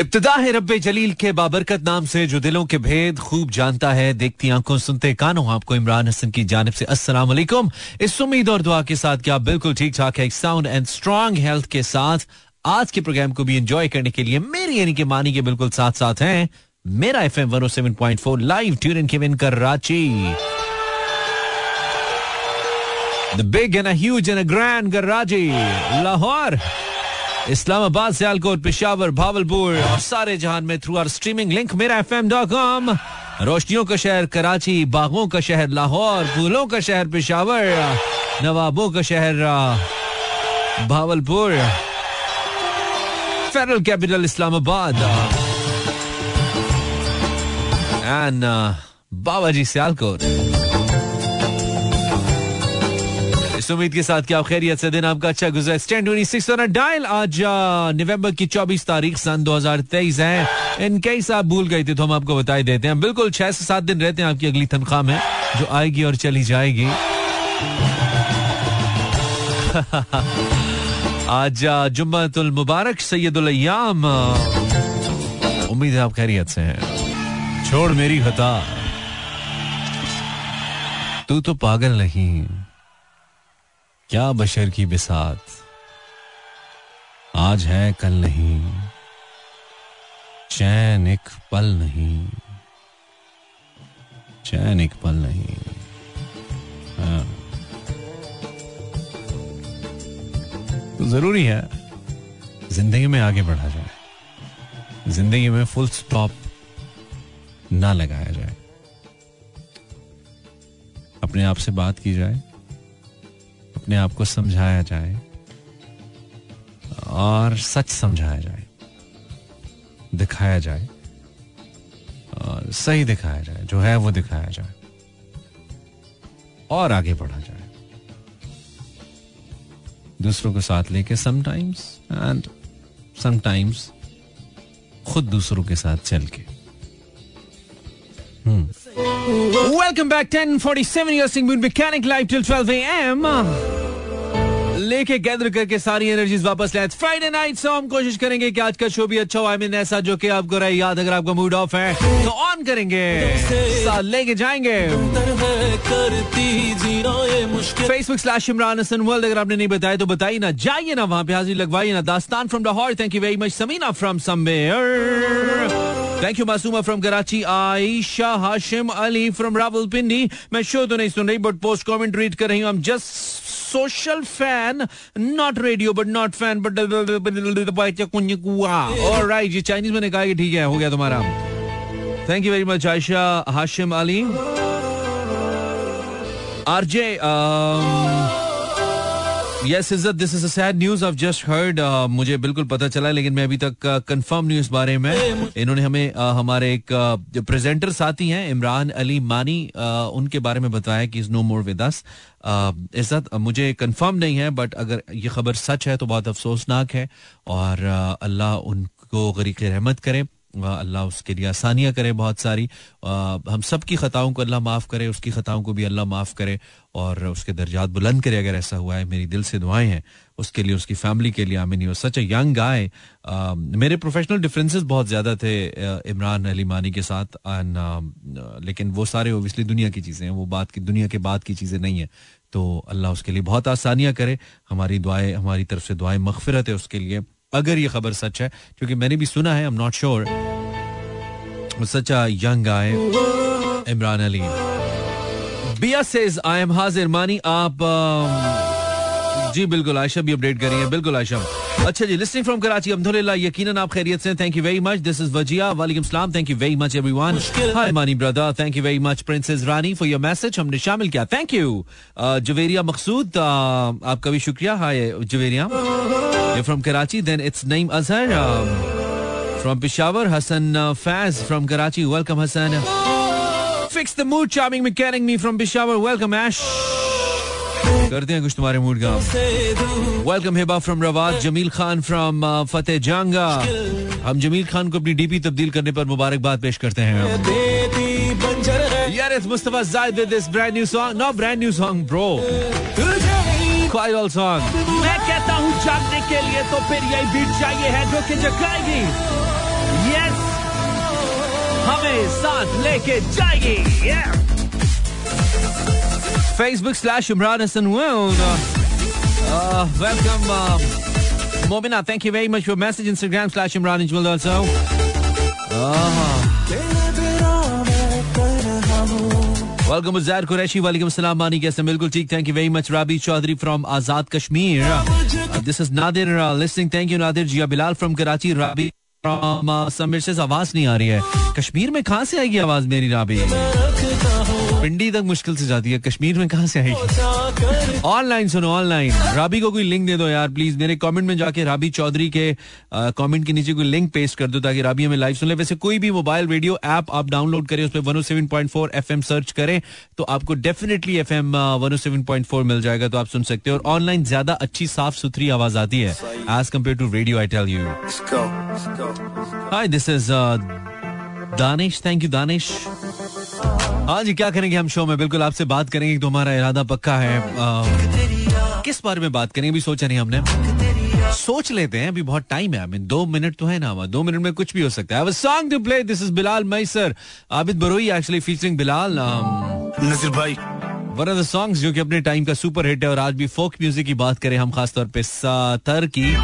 इब्तदा है रब्बे जलील के बाबरकत नाम से जो दिलों के भेद खूब जानता है देखती आँखों सुनते कानों आपको इमरान हसन की जानब से अस्सलाम वालेकुम। इस उम्मीद और दुआ के साथ क्या बिल्कुल ठीक ठाक है साउंड एंड स्ट्रांग हेल्थ के साथ। आज के प्रोग्राम को भी एंजॉय करने के लिए मेरी यानी कि मानी के बिल्कुल साथ साथ हैं। Mera F M one seven point four live tune in Kevin Karachi and a huge and a grand Karachi, Lahore Islamabad, Sialkot, Peshawar, Bahawalpur और सारे जहान में through our streaming link Mera F M dot com रोशनियों का शहर कराची, बागों का शहर लाहौर, फूलों का शहर पिशावर, नवाबों का शहर, Bahawalpur. Federal capital Islamabad. And Baba ji Sialkot. उम्मीद के साथ क्या खैरियत से दिन आपका अच्छा गुजरा। स्टैंड डायल आज नवंबर की चौबीस तारीख सन 2023 है। इन केस आप भूल गए थे तो हम आपको बता देते हैं। बिल्कुल छह से सात दिन रहते हैं आपकी अगली तनख्वाह में, जो आएगी और चली जाएगी। आज जुम्मतुल मुबारक, सैयदुल अय्याम। उम्मीद है आप खैरियत से हैं। छोड़ मेरी खता। तू तो पागल नहीं। क्या बशर की बिसात? आज है कल नहीं, चैन एक पल नहीं, चैन एक पल नहीं। हाँ। तो ज़रूरी है, ज़िंदगी में आगे बढ़ा जाए, ज़िंदगी में फुल स्टॉप ना लगाया जाए। अपने आप से बात की जाए अपने आप को समझाया जाए और सच समझाया जाए, दिखाया जाए, और सही दिखाया जाए, जो है वो दिखाया जाए और आगे बढ़ा जाए। दूसरों को साथ लेके समटाइम्स एंड समटाइम्स खुद दूसरों के साथ चल के। Welcome back 1047 your sing mechanic live till 12 AM लेके गैदर करके सारी एनर्जीज वापस ले। फ्राइडे नाइट सो हम कोशिश करेंगे कि आज का शो भी अच्छा हो। आई मीन ऐसा जो कि आपको रहे याद अगर आपका मूड ऑफ़ है तो ऑन करेंगे। लेके जाएँगे। Facebook slash Imran Hasan world अगर आपने नहीं बताया तो बताइए ना, जाइए ना वहाँ पे, हाजिर लगवाइए ना। दास्तान from Lahore thank you very much Samina from somewhere thank you Masooma from Karachi Ayesha Hashim Ali from Rawalpindi मैं शो तो नहीं सुन रही बट पोस्ट कमेंट रीड कर रही हूँ। Just social fan not radio but not fan but right ये Chinese मैंने कहा कि ठीक है हो गया तुम्हारा thank you very much Ayesha Hashim Ali RJ yes Izzat this is a sad news of just heard मुझे बिल्कुल पता चला लेकिन मैं अभी तक कंफर्म uh, नहीं इस बारे में। इन्होंने हमें uh, हमारे एक जो प्रेजेंटर साथी हैं इमरान अली मानी uh, उनके बारे में बताया कि is no more with us Izzat मुझे कंफर्म नहीं है बट अगर ये खबर सच है तो बहुत अफसोसनाक है। और अल्लाह उनको गरीक रहमत करे। अल्लाह उसके लिए आसानियाँ करे बहुत सारी। हम सब की खताओं को अल्लाह माफ़ करे, उसकी खताओं को भी अल्लाह माफ़ करे और उसके दर्जात बुलंद करे अगर ऐसा हुआ है। मेरी दिल से दुआएँ हैं। उसके लिए, उसकी फैमिली के लिए, आमिनी। सच अ यंग गाय मेरे प्रोफेशनल डिफरेंसेस बहुत ज़्यादा थे इमरान अली मानी के साथ। एंड लेकिन वो सारे ओबियसली दुनिया की चीज़ें हैं। वो बात की, दुनिया के बाद की चीज़ें नहीं है। तो अल्लाह उसके लिए बहुत आसानियाँ करे। हमारी दुआएँ, हमारी तरफ़ से दुआएँ मगफिरत है उसके लिए। अगर ये खबर सच है क्योंकि मैंने भी सुना है I am not sure such a young guy Imran Ali. Bia says I M हाजिर मानी आप जी बिल्कुल आयशा भी अपडेट करी है बिल्कुल आयशा। अच्छा जी लिस्टिंग फ्रॉम कराची अल्हम्दुलिल्लाह यकीनन आप खैरियत से thank you very much this is Wajia वालेकुम सलाम thank you very much everyone hi Mani brother thank you very much princess Rani for your message हमने शामिल किया थैंक यू जवेरिया मकसूद आपका भी शुक्रिया। Hi Javeria. From Karachi then it's Naeem Azhar From Peshawar, Hassan uh, Faz from Karachi. Welcome, Hassan. Fix the mood, charming mechanic me from Peshawar. Welcome, Ash. करते हैं कुछ तुम्हारे मूड का welcome Hiba from Rawat Jameel Khan from Fateh Jang हम जमील खान को अपनी DP तब्दील करने पर मुबारकबाद पेश करते हैं यार Mustafa Zaid this brand new song no brand new song bro spiral song मैं कहता हूँ जागने के लिए तो फिर यही बीट चाहिए है जो कि जगाएगी यस हमें साथ लेके जाएगी Facebook slash Imran Hassan welcome Mobina, thank you very much for your message. Instagram slash Imran Ijmal also. Welcome Uzair Qureshi वालेकुम सलाम मानी कैसे बिल्कुल ठीक thank you very much Rabi Chaudhry from Azad Kashmir this is Nadir listening thank you Nadir Zia Bilal from Karachi Rabi from Sameer से आवाज़ नहीं आ रही है. कश्मीर में कहाँ से आएगी आवाज़ मेरी राबी पिंडी तक मुश्किल से जाती है। कश्मीर में कहाँ से आएगी? ऑनलाइन सुनो ऑनलाइन। राबी को कोई लिंक दे दो यार प्लीज़ मेरे कमेंट में जाके राबी चौधरी के कमेंट के नीचे कोई लिंक पेस्ट कर दो ताकि राबी हमें लाइव सुन ले। वैसे कोई भी मोबाइल रेडियो ऐप आप डाउनलोड करें उस पर one seven point four F M search करें तो आपको definitely F M one seven point four मिल जाएगा तो आप सुन सकते हो। और ऑनलाइन ज़्यादा अच्छी साफ़ सुथरी आवाज़ आती है as compared to radio I tell you hi this is Danish. Thank you Danish. हाँ जी क्या करेंगे हम शो में? बिल्कुल आपसे बात करेंगे तो हमारा इरादा पक्का है। आ, किस बारे में बात करेंगे? अभी सोचा नहीं हमने। सोच लेते हैं अभी बहुत टाइम है। आई दो मिनट तो है ना दो मिनट में कुछ भी हो सकता है। Song to play this is Bilal Maisar. Abid Brohi actually featuring Bilal Nazir भाई। वन ऑफ़ द सॉन्ग्स जो कि अपने टाइम का सुपर हिट है और आज भी फोक म्यूज़िक की बात करें हम खास तौर पे थर की।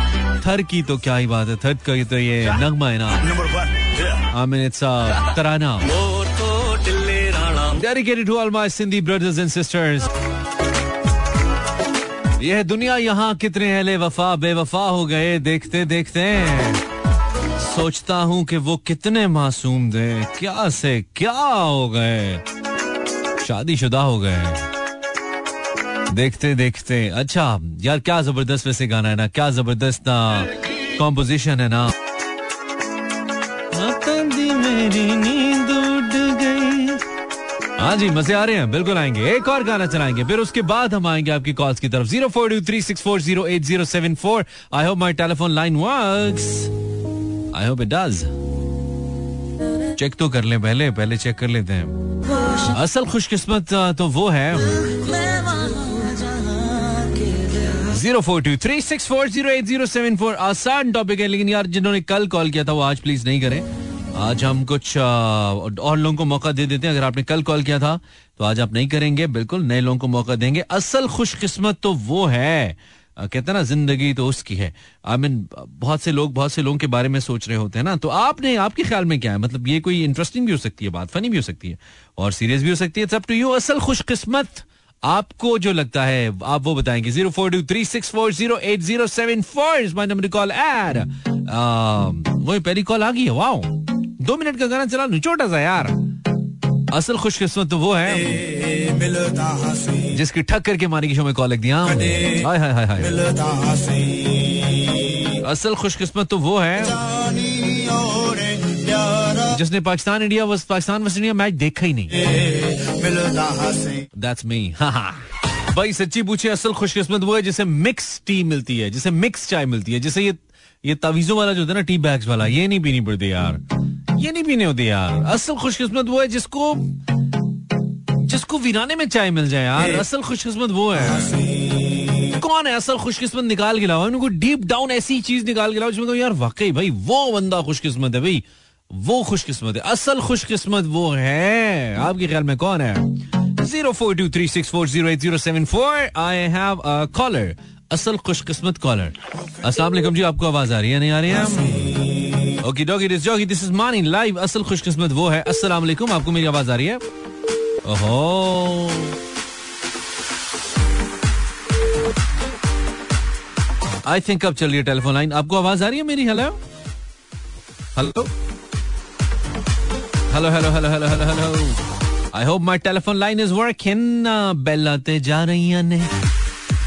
थर की तो क्या ही बात है। थर का तो ये नगमा है ना। I mean it's tarana. Dedicated to all my Sindhi brothers and sisters. यह दुनिया यहाँ कितने अहले वफा, बेवफा हो गए, देखते देखते सोचता हूँ कि वो कितने मासूम थे, क्या से क्या हो गए। शादीशुदा हो गए। देखते देखते अच्छा यार क्या ज़बरदस्त वैसे गाना है ना, क्या ज़बरदस्त ना कॉम्पोजिशन है ना। मेरी नींद हाँ जी, मज़े आ रहे हैं, बिल्कुल आएँगे। एक और गाना चलाएँगे, फिर उसके बाद हम आएँगे आपकी कॉल्स की तरफ़। Zero four two three six four zero eight zero seven four I hope my telephone line works I hope it does check तो कर ले पहले पहले चेक कर लेते हैं। असल खुशकिस्मत तो वो है। Zero four two three six four zero eight zero seven four आसान टॉपिक है, लेकिन यार, जिन्होंने कल कॉल किया था, वो आज प्लीज़ नहीं करें। आज हम कुछ और लोगों को मौका दे देते हैं। अगर आपने कल कॉल किया था तो आज आप नहीं करेंगे। बिल्कुल नए लोगों को मौका देंगे। असल खुशकिस्मत तो वो है कहते ना, ज़िंदगी तो उसकी है। आई मीन, बहुत से लोग, बहुत से लोगों के बारे में सोच रहे होते हैं ना। तो आपने, आपके ख्याल में क्या है? मतलब ये कोई इंटरेस्टिंग भी हो सकती है बात फनी भी हो सकती है, और सीरियस भी हो सकती है। सब टू यू असल खुशकिस्मत आपको जो लगता है, आप वो बताएँगे। Zero four two three six four zero eight zero seven four is my number call add वही पहली कॉल आ गई है। वाओ दो मिनट का गाना चला छोटा सा यार। असल खुशकिस्मत तो वो है जिसकी ठक करके मारी की शो में कॉल लग दिया। हाय हाय हाय हाय। असल खुशकिस्मत तो वो है जिसने पाकिस्तान इंडिया वस पाकिस्तान वेस्ट इंडिया मैच देखा ही नहीं। दैट्स मी भाई सच्ची पूछे असल खुशकिस्मत वो है जिसे मिक्स टी मिलती है जिसे मिक्स चाय मिलती है जिसे ये ये तवीजों वाला जो होता है ना टी बैग्स वाला ये नहीं पीनी पड़ती यार। ये नहीं पीने होती यार। असल खुशकिस्मत वो है जिसको जिसको वीराने में चाय मिल जाए यार। असल खुशकिस्मत वो है। कौन है असल खुशकिस्मत निकाल के लाओ? उनको डीप डाउन ऐसी चीज़ निकाल के लाओ जिसमें यार वाकई भाई वो बंदा खुशकिस्मत है भाई। वो खुशकिस्मत है। असल खुशकिस्मत वो है। आपके ख्याल में कौन है? Zero four two three six four zero eight zero seven four. I have a caller असल खुशकिस्मत कॉलर अस्सलाम जी आपको आवाज़ आ रही है नहीं आ रही है? ओके डॉगी दिस जॉगी दिस इज़ मानी लाइव असल खुशकिस्मत वो है अस्सलाम वालेकुम आपको मेरी आवाज़ आ रही है ओहो आई थिंक अब चल रही है टेलीफोन लाइन आपको आवाज़ आ रही है मेरी hello hello hello hello hello hello hello hello I hope my telephone line is working bell आते जा रही है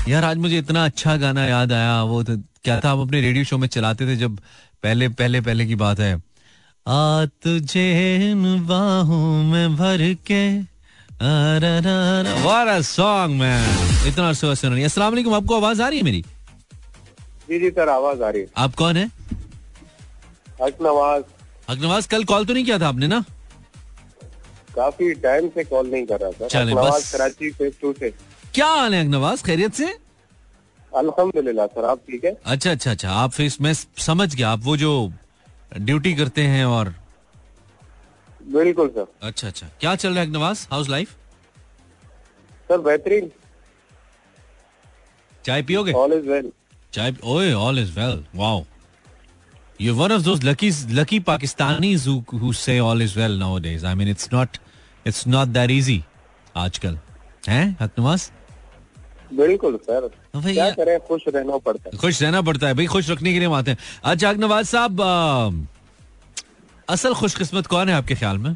यार आज मुझे इतना अच्छा गाना याद आया वो तो क्या था आप अपने रेडियो शो में चलाते थे जब पहले पहले पहले की बात है। आ तुझे बाहों में भर के सॉन्ग मैं इतना सुन रही अस्सलाम वालेकुम आपको आवाज़ आ रही है मेरी? जी जी सर आवाज़ आ रही है। आप कौन है? अकनवाज अकनवाज कल कॉल तो नहीं किया था आपने ना? काफ़ी टाइम से कॉल नहीं कर रहा था बस। कराची से क्या हाल है अकनवाज खैरियत से? अल्हम्दुलिल्लाह सर आप ठीक है? अच्छा अच्छा अच्छा आप फिर मैं समझ गया आप वो जो ड्यूटी करते हैं और बिल्कुल सर। अच्छा अच्छा क्या चल रहा है नवाज़ हाउस लाइफ? सर बेहतरीन। चाय पियोगे? ऑल इज़ वेल चाय ओए all is well wow you one of those lucky lucky Pakistanis who who say all is well nowadays. I mean it's not it's not that easy आजकल। हैं हकनवाज बिल्कुल sir. भाई क्या करें? खुश रहना पड़ता है। खुश रहना पड़ता है। भाई खुश रखने के लिए आते हैं। अच्छा नवाज़ साहब असल खुशकिस्मत कौन है आपके ख्याल में?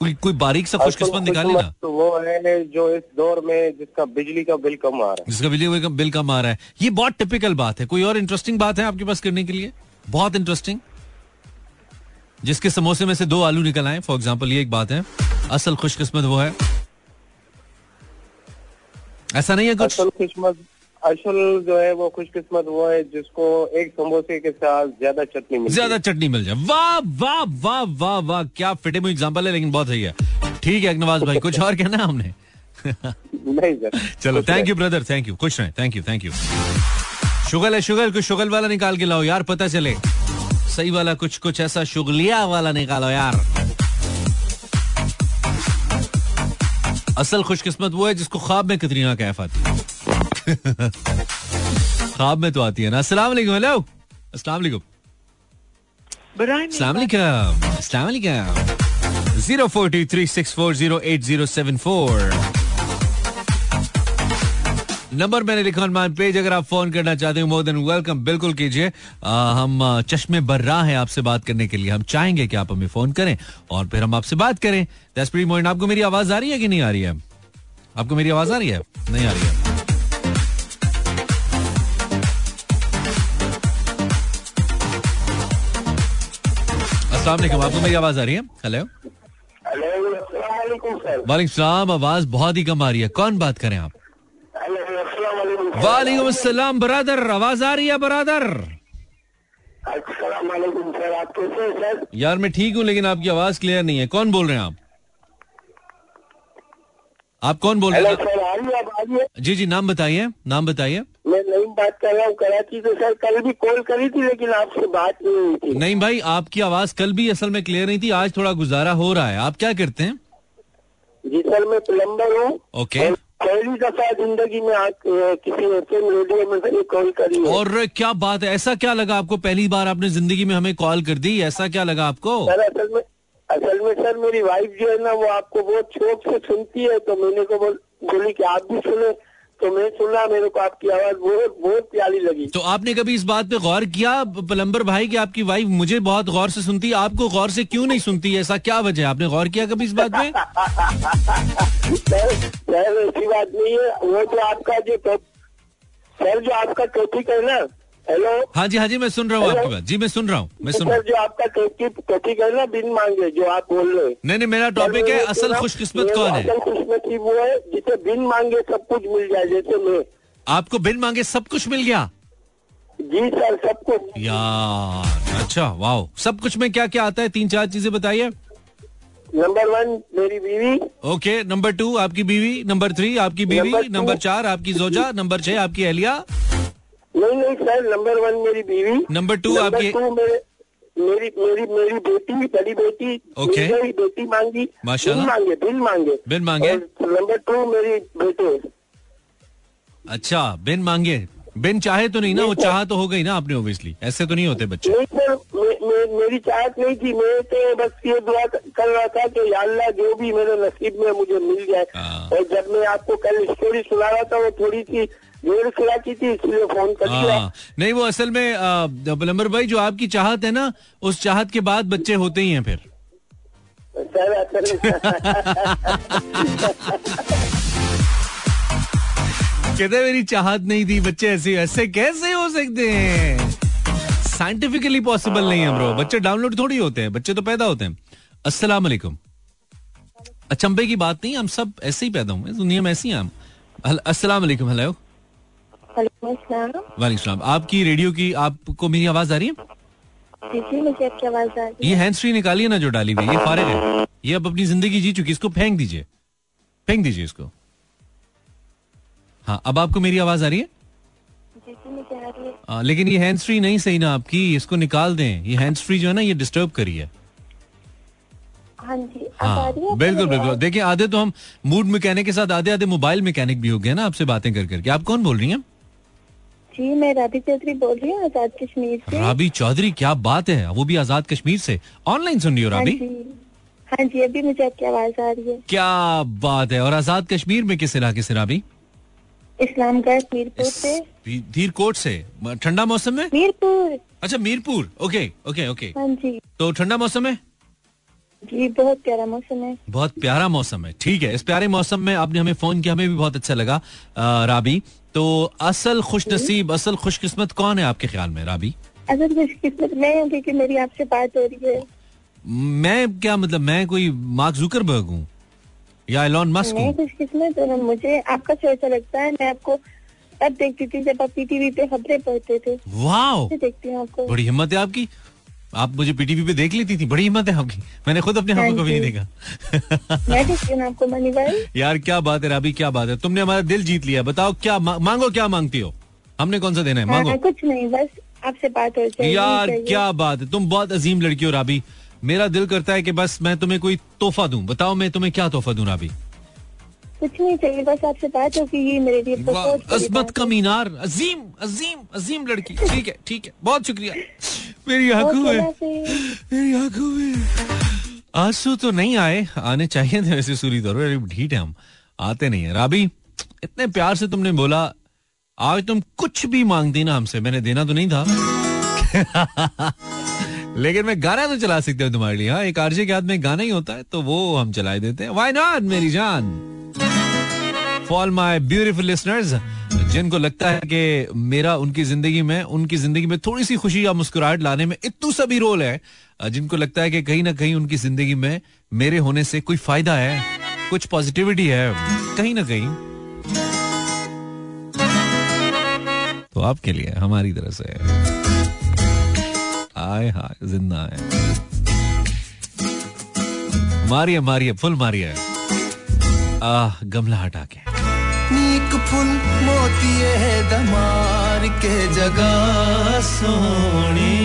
कोई कोई बारीक सा खुशकिस्मत निकालिए ना? तो वो है जो इस दौर में जिसका बिजली का बिल कम आ रहा है। जिसका बिजली का बिल कम आ रहा है। ये बहुत टिपिकल बात है। कोई और इंटरेस्टिंग बात है आपके पास करने के लिए? बहुत इंटरेस्टिंग जिसके समोसे में से दो आलू निकल आए फॉर एग्ज़ाम्पल ये एक बात है। असल खुशकिस्मत वो है। ऐसा नहीं है कुछ? असल खुशमत असल जो है वो खुशकिस्मत वो है जिसको एक समोसे के साथ ज़्यादा चटनी मिलती ज़्यादा चटनी मिल जाए। वाह वाह वाह वाह वाह क्या फिटे मुझे एग्ज़ाम्पल है लेकिन बहुत सही है। ठीक है नवाज़ भाई कुछ और कहना है हमने? नहीं सर चलो thank you brother thank you खुश रहे थैंक यू थैंक यू शुगल है शुगल कुछ शुगल वाला निकाल के लाओ यार पता चले। सही वाला कुछ कुछ ऐसा शुगलिया वाला निकालो यार। असल खुशकिस्मत वो है जिसको ख्वाब में कतरीना कैफ आती है। ख्वाब में तो आती है ना। अस्सलाम वालेकुम हेलो। अस्सलाम वालेकुम। अस्सलाम वालेकुम। अस्सलाम वालेकुम। फोर। नंबर मैंने लिखा ऑन माई पेज अगर आप फ़ोन करना चाहते हो मोर देन वेलकम बिल्कुल कीजिए। हम चश्मे बर्रा हैं आपसे बात करने के लिए। हम चाहेंगे कि आप हमें फ़ोन करें और फिर हम आपसे बात करें। प्रीटी मोइन आपको मेरी आवाज़ आ रही है कि नहीं आ रही है? आपको मेरी आवाज़ आ रही है? नहीं आ रही है। आपको मेरी आवाज़ आ रही है? हेलो हेलो वालेकुम सलाम आवाज़ बहुत ही कम आ रही है। कौन बात करें आप? वालेकुम अस्सलाम बरादर आवाज़ आ रही है बरादर? सर आप कैसे हैं सर? यार मैं ठीक हूँ लेकिन आपकी आवाज़ क्लियर नहीं है। कौन बोल रहे हैं आप? आप कौन बोल रहे हैं? जी जी नाम बताइए नाम बताइए। मैं नईम बात कर रहा हूँ कराची से सर कल भी कॉल करी थी लेकिन आपसे बात नहीं हुई थी। नहीं भाई आपकी आवाज़ कल भी असल में क्लियर नहीं थी आज थोड़ा गुजारा हो रहा है। आप क्या करते हैं? जी सर मैं प्लम्बर हूँ। ओके और पहली दफ़ा ज़िंदगी में आज किसी एफएम रेडियो में से कॉल करी है। और क्या बात है? ऐसा क्या लगा आपको? पहली बार आपने ज़िंदगी में हमें कॉल कर दी ऐसा क्या लगा आपको? सर असल में असल में सर मेरी वाइफ जो है ना वो आपको बहुत शौक से सुनती है तो मैंने को बोल, बोली कि आप भी सुने। तो मैं सुना मेरे को आपकी आवाज़ बहुत बहुत प्यारी लगी। तो आपने कभी इस बात पे गौर किया प्लम्बर भाई की आपकी वाइफ मुझे बहुत गौर से सुनती है आपको गौर से क्यों नहीं सुनती? ऐसा क्या वजह है? आपने गौर किया कभी इस बात पे? ऐसी बात नहीं है। वो तो आपका जो सर जो आपका टॉपिक है ना हेलो हाँ जी हाँ जी मैं सुन रहा हूँ आपकी बात। जी मैं सुन रहा हूँ मैं सुन रहा हूँ जो आपका टॉपिक टॉपिक है ना बिन मांगे जो आप बोल रहे हैं। नहीं नहीं मेरा टॉपिक है असल खुशकिस्मत कौन है? असल खुशनसीब वो है जिसे बिन मांगे सब कुछ मिल जाए जैसे मैं। आपको बिन मांगे सब कुछ मिल गया? जी सर सब कुछ। यार अच्छा वाह सब कुछ में क्या क्या आता है? तीन चार चीज़ें बताइए। नंबर वन मेरी बीवी। ओके नंबर टू आपकी बीवी। नंबर थ्री आपकी बीवी। नंबर चार आपकी जोजा। नंबर छह आपकी एहलिया नहीं नहीं सर नंबर वन मेरी बीवी। नंबर टू आपकी टू मेरे मेरी मेरी मेरी बेटी बड़ी बेटी। ओके। गई, बेटी मांगी। माशाल्लाह। मांगे बिन मांगे। बिन मांगे। नंबर टू मेरी बेटे। अच्छा बिन मांगे। बिन चाहे तो नहीं ना वो चाह तो हो गई ना आपने ओबियसली ऐसे तो नहीं होते बच्चे। नहीं सर मे, मे, मेरी चाहत नहीं थी। मैं तो बस ये दुआ कर रहा था कि या अल्लाह जो भी मेरे नसीब में मुझे मिल जाए। हाँ। और जब मैं आपको कल स्टोरी सुना रहा था वो थोड़ी सी थी इसलिए फ़ोन कर दिया। हाँ नहीं वो असल में प्लम्बर भाई जो आपकी चाहत है ना उस चाहत के बाद बच्चे होते ही हैं फिर। कहते मेरी चाहत नहीं थी बच्चे ऐसे ऐसे कैसे हो सकते हैं? साइंटिफिकली पॉसिबल नहीं है ब्रो बच्चे डाउनलोड थोड़ी होते हैं बच्चे तो पैदा होते हैं। अस्सलाम वालेकुम। अचंभे की बात नहीं हम सब ऐसे ही पैदा हुए दुनिया में ऐसे ही हैं हम। हल- अस्सलाम वालेकुम हेलो वालेकुम सलाम। आपकी रेडियो की आपको मेरी आवाज़ आ रही है? जी जी मुझे आपकी आवाज़ आ रही ये हैंड फ्री निकालिए ना जो डाली हुई ये फारिग है। ये अब अपनी ज़िंदगी जी चुकी इसको फेंक दीजिए। फेंक दीजिए इसको। हाँ अब आपको मेरी आवाज़ आ रही है? आ लेकिन ये हैंड फ्री नहीं सही ना आपकी इसको निकाल दें। ये हैंड फ्री जो है ना ये डिस्टर्ब करी है। हाँ हाँ बिल्कुल बिल्कुल? देखिए आधे तो हम मूड मैकेनिक के साथ आधे आधे मोबाइल मैकेनिक भी हो गए ना आपसे बातें कर करके। आप कौन बोल रही हैं? जी मैं राधी चौधरी बोल रही हूँ आज़ाद कश्मीर से। राबी चौधरी क्या बात है? वो भी आज़ाद कश्मीर से। ऑनलाइन सुन रही हो हाँ राबी हाँ जी अभी मुझे आपकी आवाज़ आ रही है। क्या बात है। और आज़ाद कश्मीर में किस इलाके से राबी इस्लामगढ़ मीरपुर से। धीरकोट से। ठंडा मौसम में? मीरपुर। अच्छा मीरपुर। Okay okay okay. हाँ जी। तो ठंडा मौसम है जी बहुत प्यारा मौसम है। बहुत प्यारा मौसम है। ठीक है इस प्यारे मौसम में आपने हमें फ़ोन किया हमें भी बहुत अच्छा लगा राबी। तो असल खुश नसीब असल खुशकिस्मत कौन है आपके ख्याल में राबी? अगर खुशकिस्मत मैं हूँ क्योंकि मेरी आपसे बात हो रही है। मैं क्या मतलब मैं कोई मार्क जुकरबर्ग हूँ? या एलॉन मस्क मैं हूँ? खुशकिस्मत हूँ मुझे आपका शो अच्छा लगता है मैं आपको तब देखती थी जब आप पीटीवी पे खबरें पढ़ते थे। वाह देखती हूँ आपको। बड़ी हिम्मत है आपकी। आप मुझे पीटीवी पे देख लेती थी बड़ी हिम्मत है आपकी। मैंने खुद अपने हाँ को कभी नहीं देखा। मैं देखती ना आपको मनी भाई। यार क्या बात है राबी क्या बात है। तुमने हमारा दिल जीत लिया। बताओ क्या मांगो क्या मांगती हो? हमने कौन सा देना है? हाँ मांगो। कुछ नहीं बस आपसे बात हो जाए यार क्या बात है। तुम बहुत अजीम लड़की हो राबी। मेरा दिल करता है कि बस मैं तुम्हें कोई तोहफा दूँ। बताओ मैं तुम्हें क्या तोहफा दूँ राबी? कुछ नहीं चाहिए बस आपसे बात हो कि ये मेरे लिए अजमत का मीनार अजीम अजीम अजीम लड़की। ठीक है ठीक है बहुत शुक्रिया। मेरी आँखों में। मेरी आँखों में। आँसू तो नहीं आए आने चाहिए थे वैसे सूरी पर ढीठ है हम आते नहीं है। राबी इतने प्यार से तुमने बोला आज तुम कुछ भी मांगती ना हमसे मैंने देना तो नहीं था। लेकिन मैं गाना तो चला सकते हो तुम्हारे लिए हाँ एक आरजे के हाथ में गाना ही होता है तो वो हम चलाए देते हैं। वाई नॉट मेरी जान? फॉर माई ब्यूटिफुल लिसनर्स जिनको लगता है कि मेरा उनकी ज़िंदगी में, उनकी ज़िंदगी में थोड़ी सी खुशी या मुस्कुराहट लाने में इतू सा भी रोल है जिनको लगता है कि कहीं ना कहीं उनकी ज़िंदगी में मेरे होने से कोई फ़ायदा है, कुछ पॉजिटिविटी है, कहीं ना कहीं। तो आपके लिए, हमारी तरफ़ से। आए, हाय, ज़िंदा है। मारिए मारिए, फुल मारिए। गमला हटा के। नीक फुल मोतिए दमार के जगह सोनी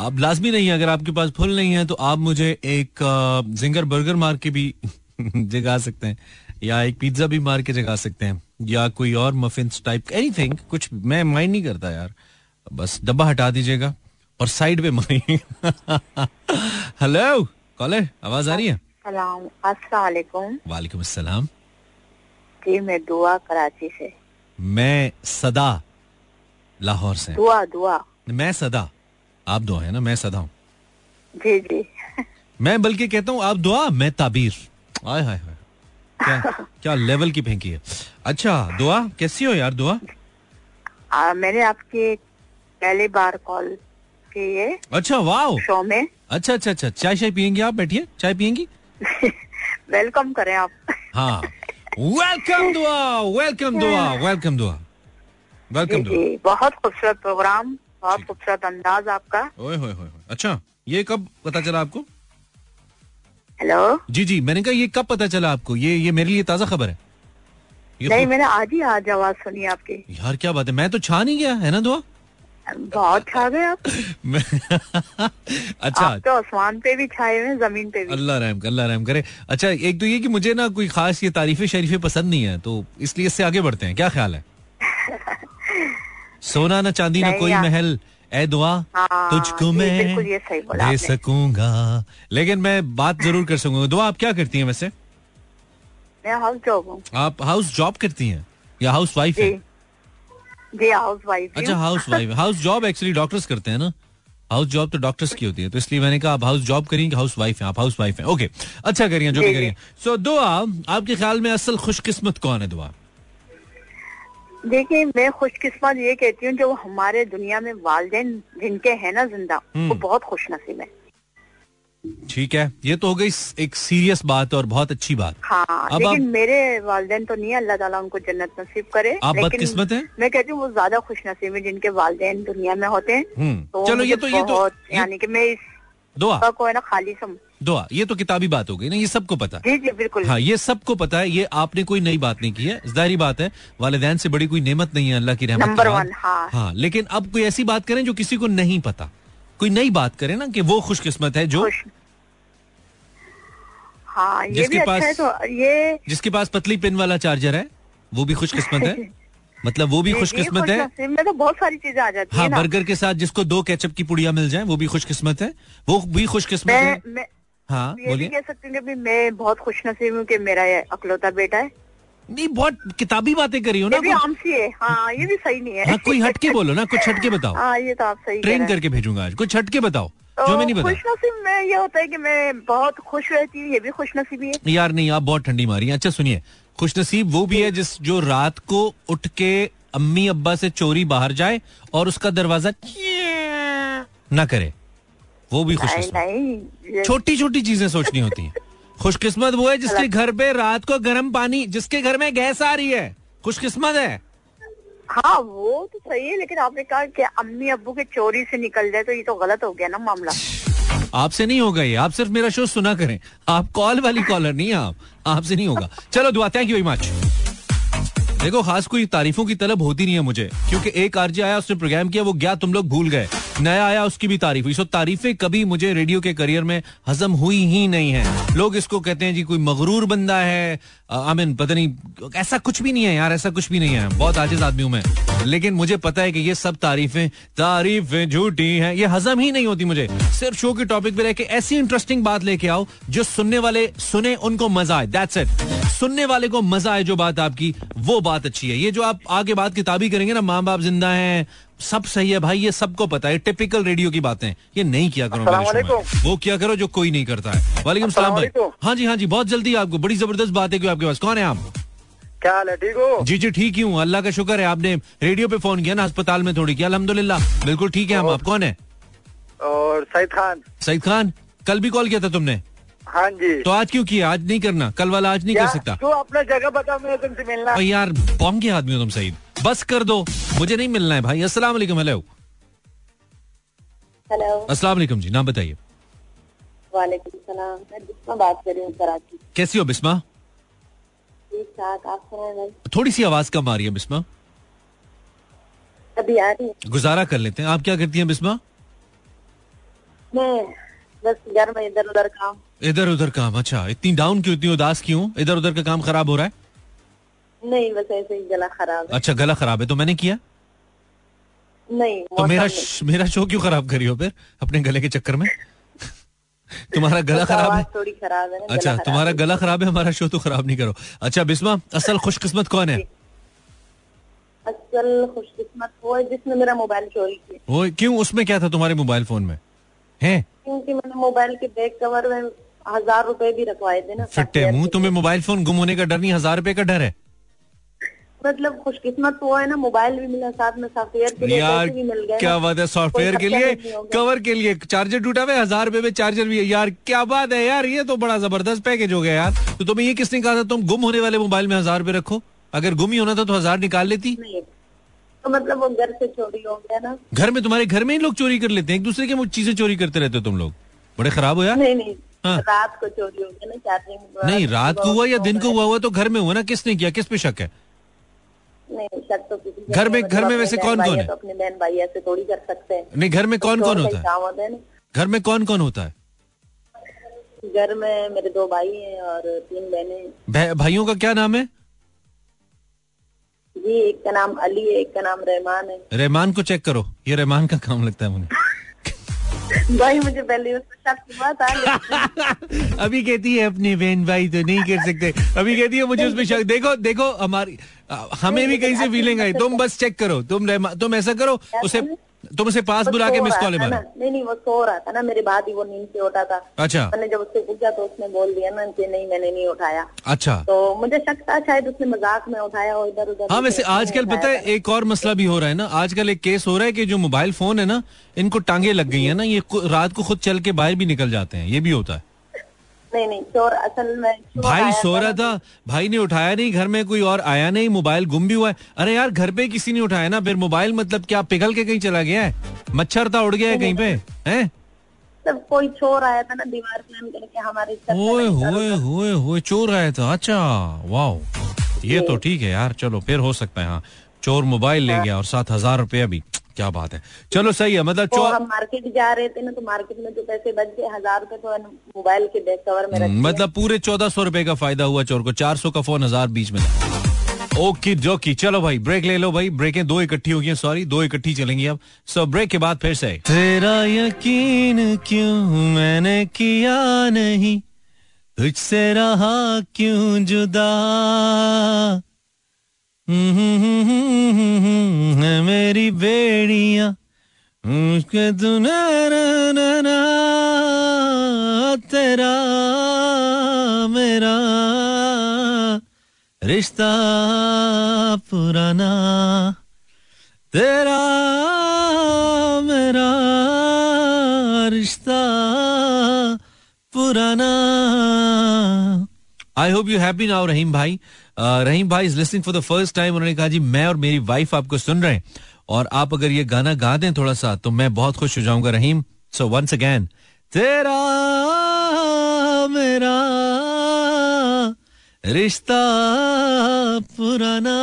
आप लाजमी नहीं है, अगर आपके पास फुल नहीं है तो आप मुझे एक जिंगर बर्गर मार के भी जगा सकते हैं, या एक पिज्जा भी मार के जगा सकते हैं, या कोई और मफिन टाइप एनीथिंग कुछ मैं माइंड नहीं करता यार। बस डब्बा हटा दीजिएगा और साइड पे मारिए। हेलो कॉलर आवाज़ आ रही है? वालेकुम अस्सलाम जी मैं दुआ कराची से। मैं सदा लाहौर से। दुआ दुआ। मैं सदा। आप दुआ है ना? मैं सदा हूँ। जी जी। मैं बल्कि कहता हूँ आप दुआ मैं ताबीर। आय हाय हाय। क्या क्या लेवल की फेंकी है। अच्छा दुआ कैसी हो यार दुआ? आ, मैंने आपके पहली बार कॉल की है। अच्छा वाह शो में। अच्छा अच्छा अच्छा। चाय चाय पियेंगी आप? बैठिए चाय पियेंगी? वेलकम करें आप। हाँ। वेलकम दुआ वेलकम दुआ वेलकम दुआ। वेलकम दुआ। बहुत खूबसूरत प्रोग्राम बहुत खूबसूरत अंदाज आपका। ओए होए होए होए। अच्छा ये कब पता चला आपको? हेलो जी जी मैंने कहा ये कब पता चला आपको? ये ये मेरे लिए ताज़ा खबर है। नहीं मैंने आज ही आज आवाज़ सुनी आपकी। यार क्या बात है? मैं तो छा नहीं गया है ना दुआ? बहुत छा गए आप? अच्छा। आप तो आसमान पे भी छाए हुए ज़मीन पे भी। अल्लाह रहम करे, अल्लाह रहम करे। अच्छा एक तो ये कि मुझे ना कोई खास ये तारीफे शरीफे पसंद नहीं है तो इसलिए इससे आगे बढ़ते हैं। क्या ख्याल है? सोना ना चांदी ना कोई महल ए दुआ हाँ, तुझको मैं दे सकूँगा। लेकिन मैं बात ज़रूर कर सकूँगा। दुआ आप क्या करती हैं वैसे? मैं हाउस जॉब हूँ। आप हाउस जॉब करती हैं या हाउस वाइफ है जी हाउस वाइफ अच्छा house wife house job actually doctors करते हैं ना? हाउस जॉब तो डॉक्टर्स की होती है तो इसलिए मैंने कहा आप हाउस जॉब करिए हाउस वाइफ हैं आप हाउस वाइफ हैं। ओके अच्छा करिए जो भी करिए। सो दुआ आपके ख्याल में असल खुशकिस्मत कौन है दुआ? देखिए मैं खुशकिस्मत ये कहती हूँ जो हमारे दुनिया में वालदेन जिनके हैं ना ज़िंदा हम्म। वो बहुत खुश नसीब है। ठीक है? ये तो हो गई एक सीरियस बात और बहुत अच्छी बात। हाँ अब लेकिन आप- मेरे वालदेन तो नहीं है अल्लाह ताला उनको जन्नत नसीब करे। आप लेकिन बदकिस्मत हैं? मैं कहती हूँ वो ज़्यादा खुश नसीब है जिनके वालदेन दुनिया में होते हैं। हम्म। तो चलो ये तो ये तो यानी कि मैं इस दुआ। को है ना खाली सम दुआ। ये तो किताबी बात हो गई ना ये सबको पता है। जी जी बिल्कुल। हाँ ये सबको पता है ये आपने कोई नई बात नहीं की है। ज़ाहिर बात है वालिदैन से बड़ी कोई नेमत नहीं है अल्लाह की रहमत नंबर वन हाँ। हाँ लेकिन अब कोई ऐसी बात करें जो किसी को नहीं पता। कोई नई बात करें ना कि वो खुशकिस्मत है जो हाँ ये जिसके भी अच्छा पास- है तो ये जिसके पास पतली पिन वाला चार्जर है वो भी खुशकिस्मत है। मतलब वो भी खुशकिस्मत है। में तो बहुत सारी चीज़ें आ जाती हाँ है बर्गर के साथ जिसको दो केचप की पुड़िया मिल जाए वो भी खुशकिस्मत है। वो भी खुशकिस्मत है। हाँ बोलिए। कह सकती हूँ कि मैं बहुत खुशनसीब हूँ कि मेरा ये अकलौता बेटा है। नहीं बहुत किताबी बातें करी हो ना ये भी आमसी है। हाँ ये भी सही नहीं है। हाँ कोई हटके बोलो ना कुछ हटके बताओ। हाँ ये तो आप सही ट्रेन करके भेजूँगा आज। कुछ हटके बताओ। जो मैं नहीं खुशनसीब में ये होता है कि मैं बहुत खुश रहती हूँ ये भी खुशनसीबी है। यार नहीं आप बहुत ठंडी मारी। अच्छा सुनिए खुशनसीब वो भी है जिस जो रात को उठ के अम्मी अब्बा से चोरी बाहर जाए और उसका दरवाज़ा ना करे वो भी खुशकिस्मत नहीं छोटी छोटी चीज़ें सोचनी होती हैं। खुशकिस्मत वो है जिसके घर पे रात को गर्म पानी जिसके घर में गैस आ रही है खुशकिस्मत है। हाँ वो तो सही है, लेकिन आपने कहा कि अम्मी अबू के चोरी से निकल जाए तो ये तो गलत हो गया ना मामला। आपसे नहीं होगा ये, आप सिर्फ़ मेरा शो सुना करें। आप कॉल वाली कॉलर नहीं आप, आपसे नहीं होगा। चलो, दुआ थैंक यू वेरी मच देखो, खास कोई तारीफों की तलब होती नहीं है मुझे, क्योंकि एक आरजे आया, उसने प्रोग्राम किया, वो गया तुम लोग भूल गए। नया आया, उसकी भी तारीफ़ हुई। तारीफें कभी मुझे रेडियो के करियर में हजम हुई ही नहीं है। लोग इसको कहते हैं जी, कोई मगरूर बंदा है। आमिन, पता नहीं, ऐसा कुछ भी नहीं है यार, ऐसा कुछ भी नहीं है। बहुत आजिज आदमी हूँ मैं। लेकिन मुझे पता है कि ये सब तारीफें तारीफें झूठी हैं। ये हजम ही नहीं होती मुझे। सिर्फ़ शो के टॉपिक पे रह ऐसी इंटरेस्टिंग बात लेके आओ, जो सुनने वाले सुने, उनको मज़ा आए। दैट्स इट सुनने वाले को मज़ा आए जो बात आपकी, वो बात अच्छी है। ये जो आप आगे बात किताबी करेंगे ना, माँ बाप ज़िंदा हैं सब सही है भाई ये सबको पता है टिपिकल रेडियो की बातें। ये नहीं किया करो। वो क्या करो जो कोई नहीं करता है। वालेकुम सलाम भाई। हाँ जी हाँ जी बहुत जल्दी आपको बड़ी ज़बरदस्त बात है आपके पास। कौन है आप? क्या हाल है ठीक हो? जी जी ठीक ही हूँ। अल्लाह का शुक्र है आपने रेडियो पे फ़ोन किया ना अस्पताल में थोड़ी किया। अलहमदुल्ला बिल्कुल ठीक है हम आप। कौन है? और सईद खान। सईद खान कल भी कॉल किया था तुमने? हाँ जी। तो आज क्यों किया? आज नहीं करना। कल वाला आज नहीं कर सकता। तू अपना जगह बता मैं तुमसे मिलना। यार कौन के आदमी हो तुम सईद। बस कर दो। मुझे नहीं मिलना है भाई। अस्सलाम वालेकुम हेलो हेलो अस्सलाम वालेकुम जी नाम बताइए। वालेकुम सलाम। मैं बिस्मा बात कर रही हूँ कराची। कैसी हो बिस्मा? आप थोड़ी सी आवाज़ कम आ रही है बिस्मा। अभी आ रही है। गुजारा कर लेते हैं। आप क्या करती हैं बिस्मा? मैं बस घर में इधर उधर काम। इधर उधर काम अच्छा। इतनी डाउन क्यों इतनी उदास क्यों? इधर उधर का काम खराब हो रहा है? नहीं बस ऐसे ही गला खराब है। अच्छा गला खराब है तो मैंने किया? नहीं तो मेरा नहीं। मेरा शो क्यों खराब करी हो फिर अपने गले के चक्कर में? तुम्हारा गला खराब है? थोड़ी खराब है अच्छा तुम्हारा गला खराब है हमारा शो तो खराब नहीं करो। अच्छा बिस्मा असल खुशकिस्मत कौन है? असल खुशकिस्मत वो है जिसने मेरा मोबाइल चोरी किया। वो क्यों उसमें क्या था तुम्हारे मोबाइल फ़ोन में? है? क्योंकि मैंने मोबाइल के बैक कवर में हज़ार रुपए भी रखवाए थे ना फिट्टे मुँह तुम्हें मोबाइल फ़ोन गुम होने का डर नहीं हज़ार रुपए का डर है। मतलब खुशकिस्मत तो वो है ना मोबाइल भी मिला साथ में सॉफ्टवेयर यार भी मिल गए क्या बात है सॉफ्टवेयर के लिए? गया। कवर के लिए चार्जर टूटा हुआ है हज़ार रुपए में चार्जर भी है। यार क्या बात है यार ये तो बड़ा ज़बरदस्त पैकेज हो गया यार। तो तुम्हें ये किसने कहा था तुम गुम होने वाले मोबाइल में हज़ार रुपए रखो? अगर गुम ही होना था तो हज़ार निकाल लेती। तो मतलब वो घर से चोरी हो गया ना। घर में तुम्हारे घर में ही लोग चोरी कर लेते हैं एक दूसरे के चीज़ें चोरी करते रहते हो तुम लोग। बड़े खराब हो यार। नहीं नहीं हाँ। रात को चोरी हो गया ना चार्जिंग नहीं रात को हुआ या दिन को हुआ हुआ तो घर में हुआ ना किसने किया किस पे शक है? नहीं तो किसी घर में- घर में मतलब वैसे कौन कौन है? तो अपने बहन भाई ऐसे थोड़ी कर सकते हैं। नहीं घर में कौन कौन होता है? घर में कौन कौन होता है? घर में मेरे दो भाई हैं और तीन बहनें भाइयों का क्या नाम है? जी एक का नाम अली है एक का नाम रहमान है। रहमान को चेक करो। ये रहमान का काम लगता है मुझे। भाई मुझे पहले हुआ था अभी कहती है अपने बहन भाई तो नहीं कर सकते। अभी कहती है मुझे उसमें शक। देखो देखो हमारी हमें भी कहीं से फीलिंग आई। तुम बस चेक करो। तुम तुम ऐसा करो उसे तुम उसे पास बुला के मिस कॉल नहीं नहीं वो सो रहा था ना। मेरे बाद ही वो नींद से उठा था। अच्छा। मैंने जब उससे पूछा तो उसने बोल दिया ना कि नहीं मैंने नहीं उठाया। अच्छा। तो मुझे शक था शायद उसने मज़ाक में उठाया हो इधर उधर हाँ वैसे आजकल पता है एक और मसला भी हो रहा है ना। आजकल एक केस हो रहा है की जो मोबाइल फ़ोन है ना इनको टांगे लग गई है ना। ये रात को खुद चल के बाहर भी निकल जाते हैं। ये भी होता है। नहीं नहीं चोर असल में चोर भाई सो रहा था। भाई ने उठाया नहीं घर में कोई और आया नहीं मोबाइल गुम भी हुआ है। अरे यार घर पे किसी ने उठाया ना फिर मोबाइल मतलब क्या पिघल के कहीं चला गया है? मच्छर था उड़ गया है कहीं पे हैं? तब कोई चोर आया था ना दीवार प्लान करके हमारे होए होए होए चोर आया था अच्छा वाह ये तो ठीक है यार चलो फिर हो सकता है हाँ। चोर मोबाइल ले गया और सात हज़ार रुपया भी। क्या बात है। चलो सही है मतलब तो हम मार्केट जा रहे थे ना तो मार्केट में जो पैसे बच गए हज़ार रुपए तो मोबाइल के बैक कवर में रख मतलब पूरे चौदह सौ रुपए का फ़ायदा हुआ चोर को चार सौ का फ़ोन हज़ार बीच में ओके जोकी चलो भाई ब्रेक ले लो भाई ब्रेकें दो इकट्ठी हो गई सॉरी दो इकट्ठी चलेंगी अब। सो ब्रेक के बाद फिर से। तेरा यकीन क्यों मैंने किया नहीं? तुझसे रहा क्यों जुदा? उसके तू ना ना ना ना तेरा मेरा रिश्ता पुराना तेरा मेरा रिश्ता पुराना I hope you happy now Rahim भाई रहीम भाई is listening for the first time उन्होंने कहा जी मैं और मेरी वाइफ आपको सुन रहे हैं और आप अगर ये गाना गा दें थोड़ा सा तो मैं बहुत खुश हो जाऊँगा, रहीम। सो वंस अगैन तेरा मेरा रिश्ता पुराना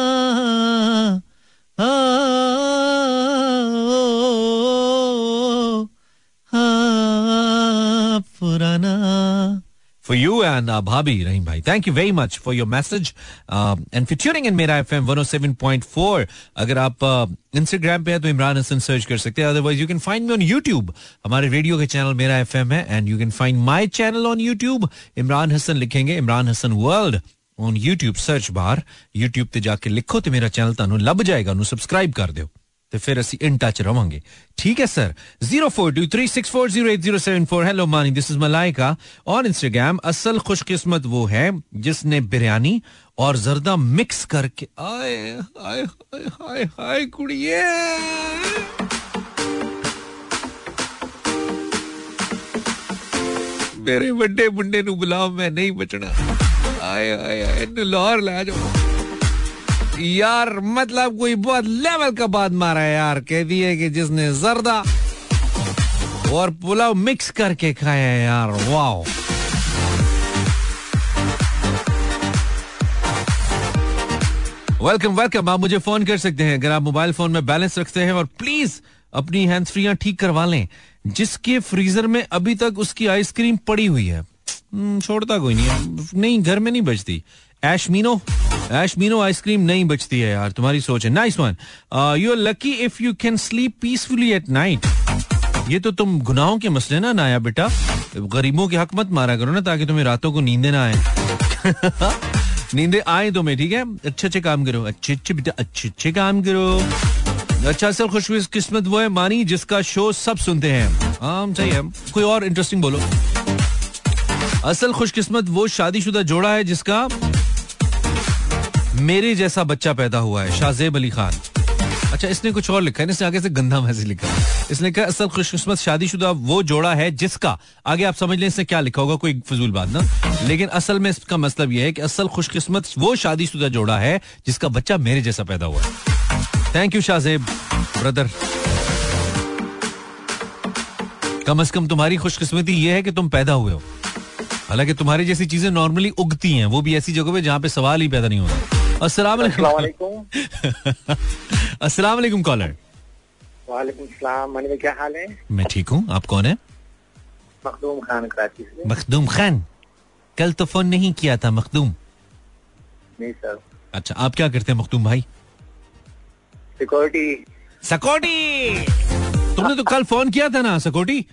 for you and uh, Bhabhi Rahim bhai. Thank you very much for your message um, and for tuning in Mera FM 107.4. अगर आप इंस्टाग्राम पे है तो इमरान हसन सर्च कर सकते हैं otherwise you can find me on YouTube हमारे रेडियो के चैनल मेरा एफएम है and you can find my channel on YouTube Imran Hasan लिखेंगे Imran Hasan world on YouTube search bar YouTube ਤੇ ਜਾ ਕੇ ਲਿਖੋ ਤੇ ਮੇਰਾ ਚੈਨਲ ਤੁਹਾਨੂੰ ਲੱਭ ਜਾਏਗਾ ਉਹਨੂੰ ਸਬਸਕ੍ਰਾਈਬ ਕਰ ਦਿਓ ਤੇ ਫਿਰ ਅਸੀਂ ਇਨ ਟੱਚ ਰਵਾਂਗੇ ਠੀਕ ਹੈ sir 0423640807 hello Mani this is Malaika on Instagram असल खुशकिस्मत वो है जिसने बिरयानी और जर्दा मिक्स करके आए हाय हाय हाय हाय कुड़िए ਮੇਰੇ ਵੱਡੇ ਮੁੰਡੇ ਨੂੰ ਬੁਲਾਓ ਮੈਂ ਨਹੀਂ ਬਚਣਾ ਆਏ ਆਏ ਆਏ ਇਹਨੂੰ ਲਾਹੌਰ ਲੈ ਜਾਓ यार मतलब कोई बहुत लेवल का बात मारा है यार। कह दिए कि जिसने जर्दा और पुलाव मिक्स करके खाया है यार। वाओ वेलकम वेलकम आप मुझे फ़ोन कर सकते हैं। अगर आप मोबाइल फ़ोन में बैलेंस रखते हैं और प्लीज़ अपनी हैंड्स फ्रियाँ ठीक करवा लें जिसके फ्रीजर में अभी तक उसकी आइसक्रीम पड़ी हुई है। हम्म, छोड़ता कोई नहीं नहीं घर में नहीं बचती। एशमीनो एशमीनो आइसक्रीम नहीं बचती है यार, तुम्हारी सोच है। Nice one you are lucky if you can sleep peacefully at night ये तो तुम गुनाहों के मसले ना, नाया बेटा। गरीबों के हक मत मारा करो ना, ताकि तुम्हें रातों को नींदे ना आए। नींदे आए तुम्हें, ठीक है? अच्छे अच्छे काम करो। अच्छे अच्छे बेटा, अच्छे अच्छे काम करो। अच्छा असल खुश किस्मत वो है, मानी, जिसका शो सब सुनते हैं। हाँ सही है। कोई और इंटरेस्टिंग बोलो। असल खुशकिस्मत वो शादीशुदा जोड़ा है जिसका मेरे जैसा बच्चा पैदा हुआ है शाहजेब अली खान। अच्छा इसने कुछ और लिखा है, इसने आगे से गंदा मैसेज लिखा इसने कहा, असल खुशकिस्मत शादीशुदा वो जोड़ा है जिसका, आगे आप समझ लें इसने क्या लिखा होगा, कोई फजूल बात ना। लेकिन असल में इसका मतलब यह है कि असल खुशकिस्मत वो शादीशुदा जोड़ा है जिसका बच्चा मेरे जैसा पैदा हुआ है। थैंक यू शाहजेब ब्रदर कम अज कम तुम्हारी खुशकिस्मती ये है कि तुम पैदा हुए हो। हालाँकि तुम्हारी जैसी चीज़ें नॉर्मली उगती हैं, वो भी ऐसी जगह पे जहाँ पे सवाल ही पैदा नहीं होता। अस्सलाम अस्सलाम वालेकुम कॉलर वालेकुम सलाम मनी में क्या हाल है मैं ठीक हूँ। आप कौन है? मखदूम खान कराची से। मखदूम खान। कल तो फ़ोन नहीं किया था मखदूम। नहीं सर। अच्छा आप क्या करते हैं मखदूम भाई? सिक्योरिटी। सिक्योरिटी! तुमने तो कल फ़ोन किया था ना सिक्योरिटी?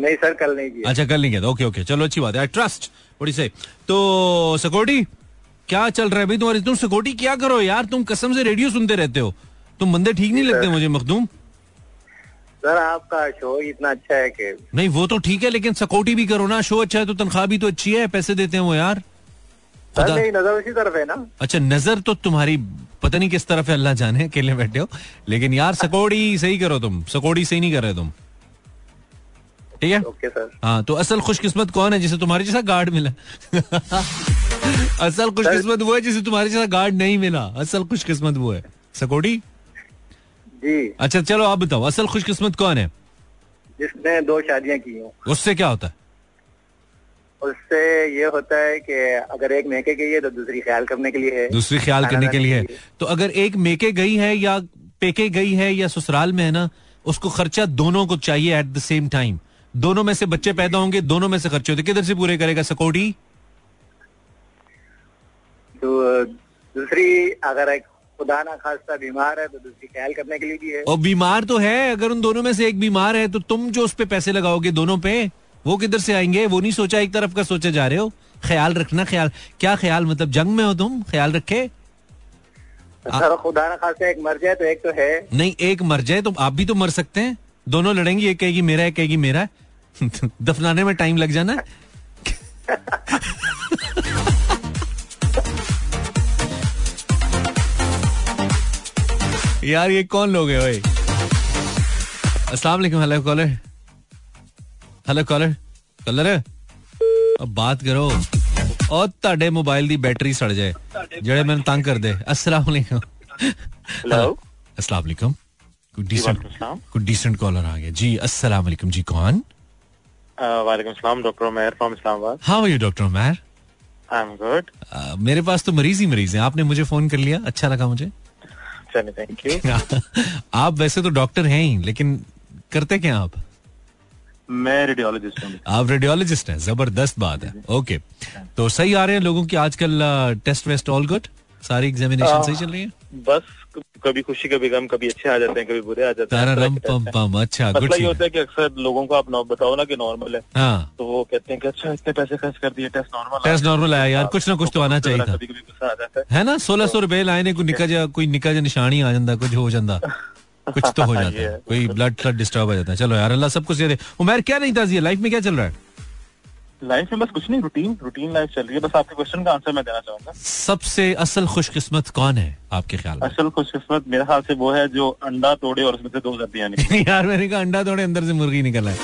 नहीं सर कल नहीं किया। अच्छा कल नहीं किया था। ओके ओके चलो अच्छी बात है। आई ट्रस्ट थोड़ी से तो सिक्योरिटी? क्या चल रहा है भाई? तुम्हारी तुम सिक्योरिटी क्या करो यार? तुम कसम से रेडियो सुनते रहते हो। तुम बंदे ठीक नहीं लगते मुझे मखदूम? सर आपका शो इतना अच्छा है कि नहीं वो तो ठीक है लेकिन सिक्योरिटी भी करो ना। शो अच्छा है तो तनख्वाह भी तो अच्छी है पैसे देते हैं वो यार। खुदा- नज़र उसी तरफ़ है ना। अच्छा नज़र तो तुम्हारी पता नहीं किस तरफ़ है अल्लाह जाने अकेले बैठे हो। लेकिन यार सकोड़ी सही करो तुम। सकोड़ी सही नहीं कर रहे तुम। ठीक है? Okay sir. हाँ तो असल खुशकिस्मत कौन है जिसे तुम्हारे जैसा गार्ड मिला? असल खुशकिस्मत वो है जिसे तुम्हारे जैसा गार्ड नहीं मिला। असल खुशकिस्मत वो है। सकोड़ी जी। अच्छा चलो आप बताओ असल खुशकिस्मत कौन है? जिसने दो शादियाँ की हूँ। उससे क्या होता है? उससे ये होता है कि अगर एक मैके गई है तो दूसरी ख्याल करने के लिए है। दूसरी ख्याल करने के लिए तो अगर एक मेके गई है या पेके गई है या ससुराल में है ना उसको खर्चा दोनों को चाहिए एट द सेम टाइम दोनों में से बच्चे पैदा होंगे दोनों में से खर्चे होते किधर से पूरे करेगा सकोटी? तो दूसरी अगर एक खुदा ना खास्ता बीमार है तो दूसरी ख्याल करने के लिए भी है। और बीमार तो है अगर उन दोनों में से एक बीमार है तो तुम जो उस पे पैसे लगाओगे दोनों पे वो किधर से आएँगे? वो नहीं सोचा एक तरफ़ का सोचा जा रहे हो। ख्याल रखना ख्याल। क्या ख्याल? मतलब जंग में हो तुम? ख्याल रखे? सर खुदा ना खास्ता एक मर जाए तो एक तो है। नहीं एक मर जाए तो आप भी तो मर सकते हैं। दोनों लड़ेंगी एक कहेगी मेरा एक कहेगी मेरा दफनाने में टाइम लग जाना। यार ये कौन लोग है ओए अस्सलाम वालेकुम hello caller hello caller caller अब बात करो और ਤੁਹਾਡੇ ਮੋਬਾਈਲ ਦੀ ਬੈਟਰੀ ਸੜ ਜਾਏ ਜਿਹੜੇ ਮੈਨੂੰ ਤੰਗ ਕਰਦੇ अस्सलाम वालेकुम हेलो अस्सलाम वालेकुम कोई डिसेंट कोई डिसेंट कॉलर आ गया जी अस्सलाम वालेकुम जी कौन वालेकुम सलाम doctor Umair from Islamabad how are you doctor Umair I am good Uh, मेरे पास तो मरीज ही मरीज हैं आपने मुझे फोन कर लिया अच्छा लगा मुझे थैंक यू आप वैसे तो डॉक्टर हैं ही लेकिन करते क्या आप? मैं रेडियोलॉजिस्ट हूँ। आप रेडियोलॉजिस्ट हैं ज़बरदस्त बात है। ओके तो सही आ रहे हैं लोगों की आजकल टेस्ट वेस्ट ऑल गुड सारी एग्जामिनेशन सही चल रही है? बस कभी खुशी कभी गम कभी अच्छे आ जाते हैं कभी बुरे आ जाते हैं पम पम अच्छा मसला ये होता है कि अक्सर लोगों को आप बताओ ना कि नॉर्मल है। हाँ। तो वो कहते हैं कि अच्छा इतने पैसे खर्च कर दिए टेस्ट नॉर्मल टेस्ट नॉर्मल आया यार कुछ ना कुछ तो आना चाहिए था। कभी कभी गुस्सा आ जाता है। ना? सोलह सौ रुपए लाए ने कोई निका जा कोई निका जा निशानी आ जाता कुछ हो जाता कुछ तो हो जाता है। है। कोई ब्लड डिस्टर्ब हो जाता है। चलो यार अल्लाह सब कुछ दे उमर क्या नहीं था लाइफ में क्या चल रहा है? लाइफ में बस कुछ नहीं रूटीन रूटीन लाइफ चल रही है। बस आपके क्वेश्चन का आंसर मैं देना चाहूँगा। सबसे असल खुशकिस्मत कौन है आपके ख्याल में? असल खुशकिस्मत मेरे ख्याल से वो है जो अंडा तोड़े और उसमें से दो जर्दियाँ निकली। यार मैंने कहा अंडा तोड़े अंदर से मुर्गी निकला है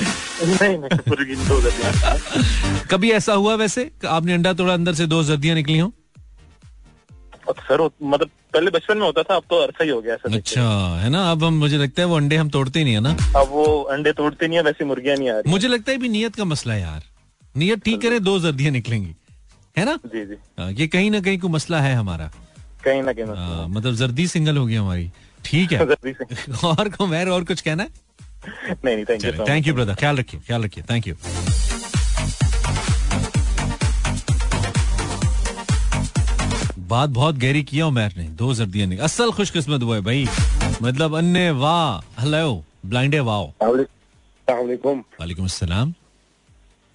नहीं नहीं मुर्गी दो जर्दियाँ कभी ऐसा हुआ वैसे? आपने अंडा तोड़ा अंदर से दो जर्दियाँ निकली हो? अक्सर मतलब पहले बचपन में होता था अब तो अरसा ही हो गया ऐसा अच्छा है ना? अब हम मुझे लगता है वो अंडे हम तोड़ते नहीं है ना। अब वो अंडे तोड़ते नहीं है वैसी मुर्गियाँ नहीं आ रही। मुझे लगता है भी नियत का मसला है यार। नियत ठीक करे दो जर्दियाँ निकलेंगी। है ना? जी जी। हाँ, ये कहीं ना कहीं कोई मसला है हमारा। कहीं ना कहीं हाँ, मतलब जर्दी सिंगल होगी हमारी। ठीक है। और को मैर और कुछ कहना है? नहीं नहीं थैंक यू ब्रदर ख्याल रखिए ख्याल रखिए। थैंक यू बात बहुत गहरी किया उमैर ने दो जर्दियाँ निकल असल खुशकिस्मत हुआ है भाई। मतलब अन्य वाह हेलो ब्लाइंड वाओ वालेकुम। वालेकुम अस्सलाम।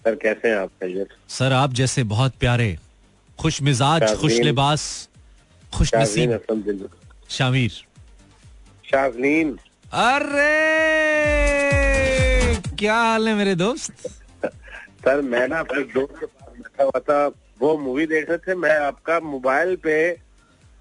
सर कैसे हैं आप? खैरियत। सर आप जैसे बहुत प्यारे खुश मिजाज खुश। लिबास खुश नसीब। शामिर। शाजनीन अरे! क्या हाल है मेरे दोस्त? सर मैं ना अपने दोस्त के पास बैठा हुआ था। वो मूवी देख रहे थे। मैं आपका मोबाइल पे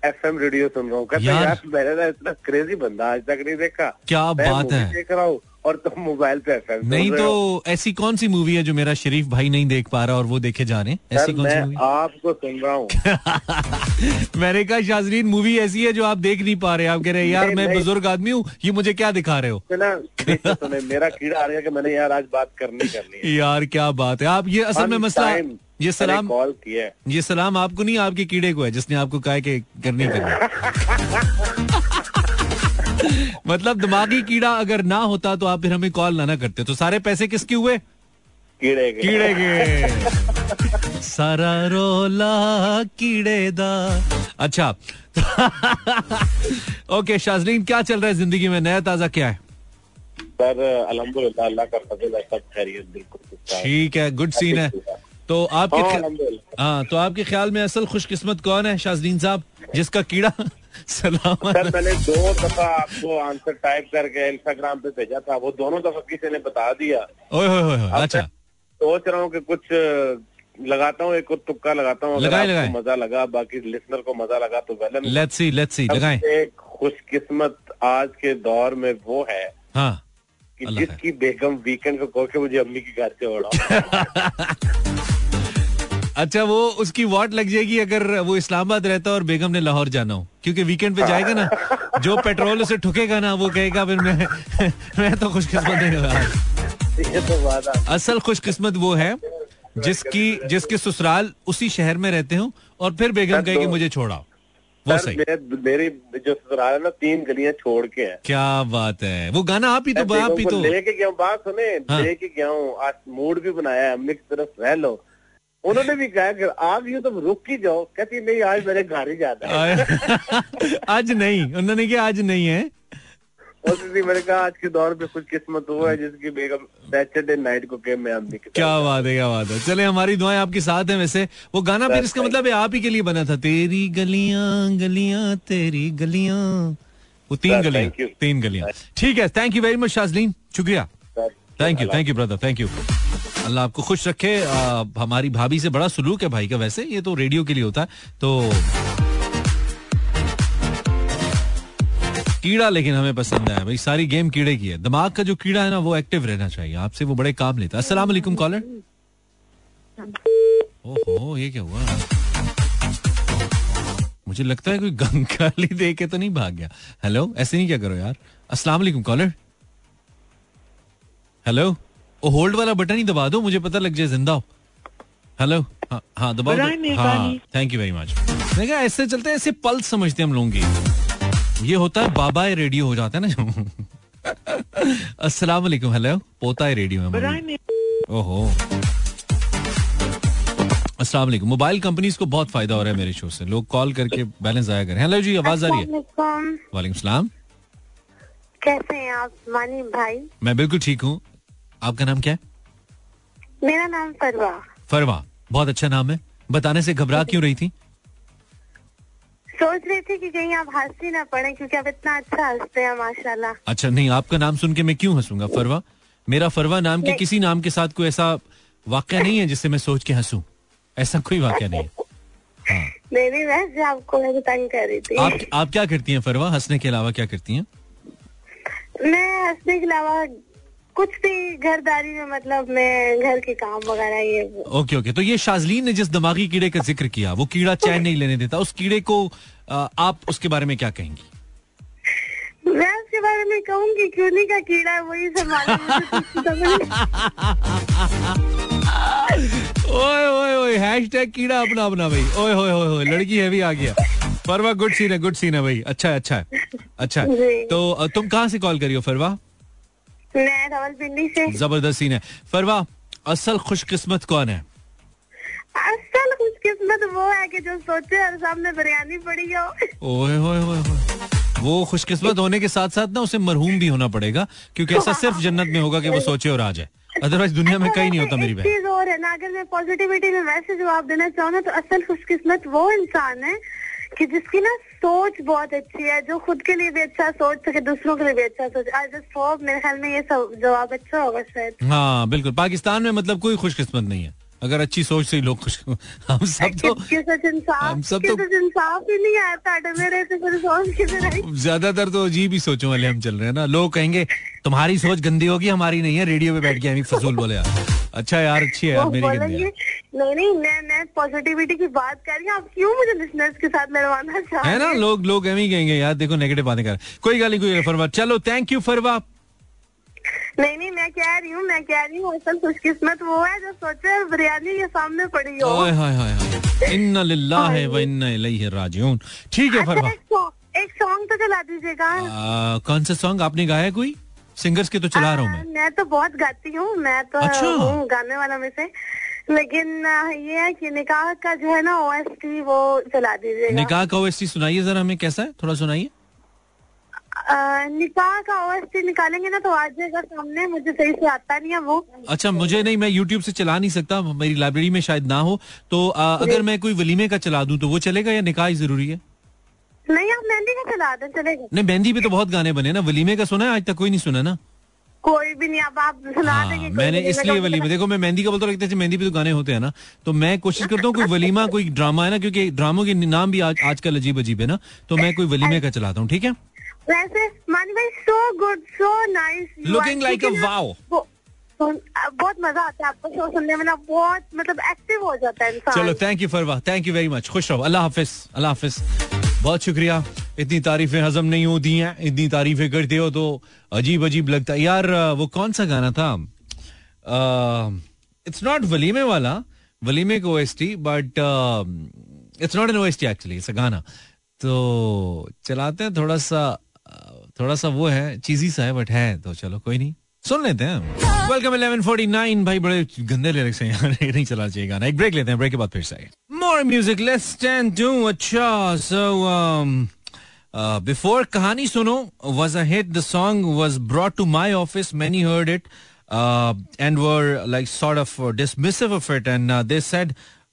एफएम रेडियो सुन रहा हूँ। कहते यार। यार मैंने ना इतना क्रेजी बंदा आज तक नहीं देखा। क्या बात है। देख रहा हूँ। और तुम मोबाइल पे एफएम नहीं तो ऐसी कौन सी मूवी है जो मेरा शरीफ भाई नहीं देख पा रहा और वो देखे जा रहे हैं? ऐसी कौन सी मूवी आपको सुन रहा हूँ। मैंने कहा शाजरीन मूवी ऐसी है जो आप देख नहीं पा रहे आप कह रहे हैं यार मैं बुज़ुर्ग आदमी हूँ ये मुझे क्या दिखा रहे हो? तो ना मेरा कीड़ा आ गया कि मैंने यार आज बात करनी करनी है। यार क्या बात है। आप ये असल में मसला ये सलाम कॉल किया ये सलाम आपको नहीं आपके कीड़े को है जिसने आपको कहा कि करनी करनी मतलब दिमागी कीड़ा अगर ना होता तो आप फिर हमें कॉल ना ना करते। तो सारे पैसे किसके हुए? कीड़े के। कीड़े के। सारा रोला कीड़े दा। अच्छा। ओके शाजरीन क्या चल रहा है ज़िंदगी में? नया ताज़ा क्या है? सर अल्हम्दुलिल्लाह अल्लाह का फजल है सब खैरियत बिल्कुल ठीक है गुड सीन है। तो आपके हाँ। हाँ तो आपके ख्याल में असल खुशकिस्मत कौन है शाजरीन साहब जिसका कीड़ा सलाम सर मैंने दो दफ़ा आपको आंसर टाइप करके इंस्टाग्राम पे भेजा था वो दोनों दफ़ा किसी ने बता दिया। ओए होए होए अच्छा। सोच रहा हूँ कि कुछ लगाता हूँ एक और तुक्का लगाता हूँ अगर लगाए। मज़ा लगा बाकी लिसनर को मज़ा लगा तो well let's see let's see लगाएँ। एक खुशकिस्मत आज के दौर में वो है हाँ। कि जिसकी बेगम वीकेंड को कहो कि मुझे अम्मी की घर से उड़ाओ अच्छा वो उसकी वॉट लग जाएगी अगर वो इस्लामाबाद रहता और बेगम ने लाहौर जाना हो क्योंकि वीकेंड पे जाएगा ना जो पेट्रोल उसे ठुकेगा ना वो कहेगा फिर मैं मैं तो खुशकिस्मत नहीं हुआ तो असल खुशकिस्मत वो है जिसकी जिसके ससुराल उसी शहर में रहते हो और फिर बेगम कहेगी मुझे छोड़ा। वो सही। मेरी जो ससुराल है ना तीन गलियाँ छोड़ के है। क्या बात है। वो गाना आप ही तो आप ही तो। लेके गया बात सुने हाँ। लेके गया हूँ आज मूड भी बनाया है अम्मी की तरफ़ रह लो। उन्होंने भी कहा कि आप यूँ तो रुक ही जाओ। कहती नहीं आज मेरे घर ही जाना है। आज नहीं। उन्होंने कहा आज नहीं है। मैंने कहा आज के दौर पे कुछ किस्मत हुआ है जिसकी बेगम सैटरडे नाइट को के मैं क्या बात है क्या बात है। चले हमारी दुआएँ आपके साथ हैं वैसे। वो गाना फिर इसका मतलब है आप ही के लिए बना था। तेरी गलियाँ गलियाँ तेरी गलियाँ। वो तीन गलियाँ तीन गलियाँ। ठीक है thank you very much Shazleen. शुक्रिया। Thank you thank you brother thank you Allah आपको खुश रखे। हमारी भाभी से बड़ा सुलूक है भाई का वैसे, ये तो रेडियो के लिए होता है तो कीड़ा लेकिन हमें पसंद है भाई, सारी गेम कीड़े की है। दिमाग का जो कीड़ा है ना, वो एक्टिव रहना चाहिए, आपसे वो बड़े काम लेता है। वालेकुम, कॉलर। ओहो, ये क्या हुआ? मुझे लगता है कोई गंगाली दे के तो नहीं भाग गया। हेलो, ऐसे नहीं क्या करो यार? अस्सलाम कॉलर। हेलो ओ होल्ड वाला बटन ही दबा दो मुझे पता लग जाए ज़िंदा हो। हेलो हाँ हाँ दबाओ हाँ थैंक यू वेरी मच कहा ऐसे चलते ऐसे पल्स समझते हम लोगों की। ये होता है बाबा रेडियो हो जाता है ना अस्सलाम वालेकुम हेलो पोता है रेडियो है ओहो। अस्सलाम वालेकुम। मोबाइल कंपनीज़ को बहुत फ़ायदा हो रहा है मेरे शो से। लोग कॉल करके बैलेंस आया करें। हेलो जी आवाज़ आ रही है। वालेकुम सलाम। कैसे हैं आप? मानी भाई। मैं बिल्कुल ठीक हूँ। आपका नाम क्या है? मेरा नाम फरवा। फरवा। बहुत अच्छा नाम है। बताने से घबरा क्यों रही थी? सोच रही थी कि कहीं आप हँसी ना पड़े क्योंकि आप इतना अच्छा हँसते हैं माशाल्लाह। अच्छा नहीं आपका नाम सुन के मैं क्यों हंसूँगा फरवा? मेरा फरवा नाम के किसी नाम के साथ कोई ऐसा वाक्य नहीं है जिससे मैं सोच के हंसू? ऐसा कोई वाक्य नहीं है। हाँ। नहीं नहीं वैसे आपको मैं तंग कर रही थी। आप आप क्या करती हैं फरवा? हंसने के अलावा क्या करती हैं? मैं हंसने के अलावा कुछ भी घरदारी में मतलब मैं घर के काम वगैरह ये ओके ओके। तो ये शाजलीन ने जिस दिमागी कीड़े का ज़िक्र किया वो कीड़ा चैन नहीं लेने देता। उस कीड़े को आ, आप उसके बारे में क्या कहेंगी? मैं उसके बारे में कहूँगी क्यों नहीं का कीड़ा है वही संभाले कुछ समझ ओए ओए ओए हैशटैग कीड़ा अपना अपना भाई। ओए होए होए लड़की है भी आ गया। फरवा गुड सीन है गुड सीन है भाई। अच्छा है अच्छा है अच्छा है। तो तुम कहाँ से कॉल करियो फरवा? मैं रावलपिंडी से। ज़बरदस्त सीन है। फरवा असल खुशकिस्मत कौन है? असल खुशकिस्मत वो है कि जो सोचे और सामने बिरयानी पड़ी हो। ओए होए होए वो खुशकिस्मत होने के साथ साथ ना उसे मरहूम भी होना पड़ेगा क्योंकि ऐसा सिर्फ़ जन्नत में होगा कि वो सोचे और आ जाए अदरवाइज़ दुनिया में कहीं नहीं होता मेरी बहन। चीज़ और है ना अगर मैं पॉजिटिविटी में वैसे जवाब देना चाहूँ ना तो असल खुशकिस्मत वो इंसान है कि जिसकी ना सोच बहुत अच्छी है, जो खुद के लिए भी अच्छा सोच सके, दूसरों के लिए भी अच्छा सोच। आज मेरे ख्याल में ये जवाब अच्छा होगा शायद। हाँ बिल्कुल। पाकिस्तान में मतलब कोई खुशकिस्मत नहीं है। अगर अच्छी सोच से ही लोग खुश हम सब तो इंसाफ हम सब तो- इंसाफ ही नहीं आता मेरे से फिर सोच किधर आई ज़्यादातर तो अजीब ही सोचों वाले हम चल रहे हैं ना। लोग कहेंगे तुम्हारी सोच गंदी होगी हमारी नहीं है। रेडियो पे बैठ के हम फजूल बोले यार। अच्छा यार अच्छी है यार मेरी गंदी नहीं नहीं मैं मैं पॉजिटिविटी की बात कर रही हूँ आप क्यों मुझे लिसनर्स के साथ लड़वाना चाह है ना? लोग लोग एम ही कहेंगे यार देखो नेगेटिव बातें कर कोई गाली कोई फरवा। चलो थैंक यू फरवा। नहीं नहीं मैं कह रही हूँ मैं कह रही हूँ असल खुशकिस्मत वो है जो सोचे बिरयानी के सामने पड़ी हो। हाय हाय हाय। इन्ना लिल्लाहि व इन्ना इलैहि राजिऊन। ठीक है अच्छा फरवा। एक सॉन्ग तो चला दीजिएगा। कौन सा सॉन्ग? आपने गाया कोई? सिंगर्स के तो चला रहा हूँ मैं। मैं तो बहुत गाती हूँ मैं तो अच्छा। हूँ गाने वाला में से। लेकिन ये है कि निकाह का जो है ना ओएसटी वो चला दीजिएगा। निकाह का ओएसटी सुनाइए जरा हमें कैसा है? थोड़ा सुनाइए। निकाह का ओएसटी निकालेंगे ना तो आ जाएगा सामने मुझे सही से आता नहीं है वो। अच्छा मुझे नहीं मैं यूट्यूब से चला नहीं सकता मेरी लाइब्रेरी में शायद ना हो। तो आ, अगर मैं कोई वलीमे का चला दूँ तो वो चलेगा या निकाह ज़रूरी है? नहीं आप मेहंदी का चला दें चलेगा। नहीं मेहंदी पे तो बहुत गाने बने ना। वलीमे का सुना है आज तक कोई नहीं सुना ना? कोई भी नहीं अब आप सुना हाँ, देंगे मैंने इसलिए वलीमे देखो मैं मेहंदी का बोलता लगता है मेहंदी पे तो गाने होते हैं ना। तो मैं कोशिश करता हूँ कोई वलीमा कोई ड्रामा है ना क्योंकि ड्रामों के नाम भी आज आजकल अजीब अजीब है ना। तो मैं कोई वलीमे का चलाता हूँ ठीक है? वैसे मानी भाई so good so nice Looking like a wow. बहुत मज़ा आता है आपको शो सुनने में ना बहुत मतलब एक्टिव हो जाता है इंसान। चलो thank you Farwa thank you very much खुश रहो। अल्लाह हाफिज अल्लाह हाफिज। बहुत शुक्रिया। इतनी तारीफें हजम नहीं होती हैं इतनी तारीफें करते हो तो अजीब अजीब लगता है। यार वो कौन सा गाना था? इट्स नॉट वलीमे वाला वलीमे को OST but it's not an OST actually it's a gaana. तो चलाते हैं थोड़ा सा थोड़ा सा वो है चीजी सा है बट है तो चलो कोई नहीं। सुन लेते हैं वेलकम 1149 भाई बड़े गंदे लिरिक्स हैं यार ये नहीं चला चाहिए गाना एक ब्रेक लेते हैं ब्रेक के बाद फिर से more music let's stand to अच्छा so before Kahani Suno was a hit the song was brought to my office many heard it and were like sort of dismissive of it and uh, they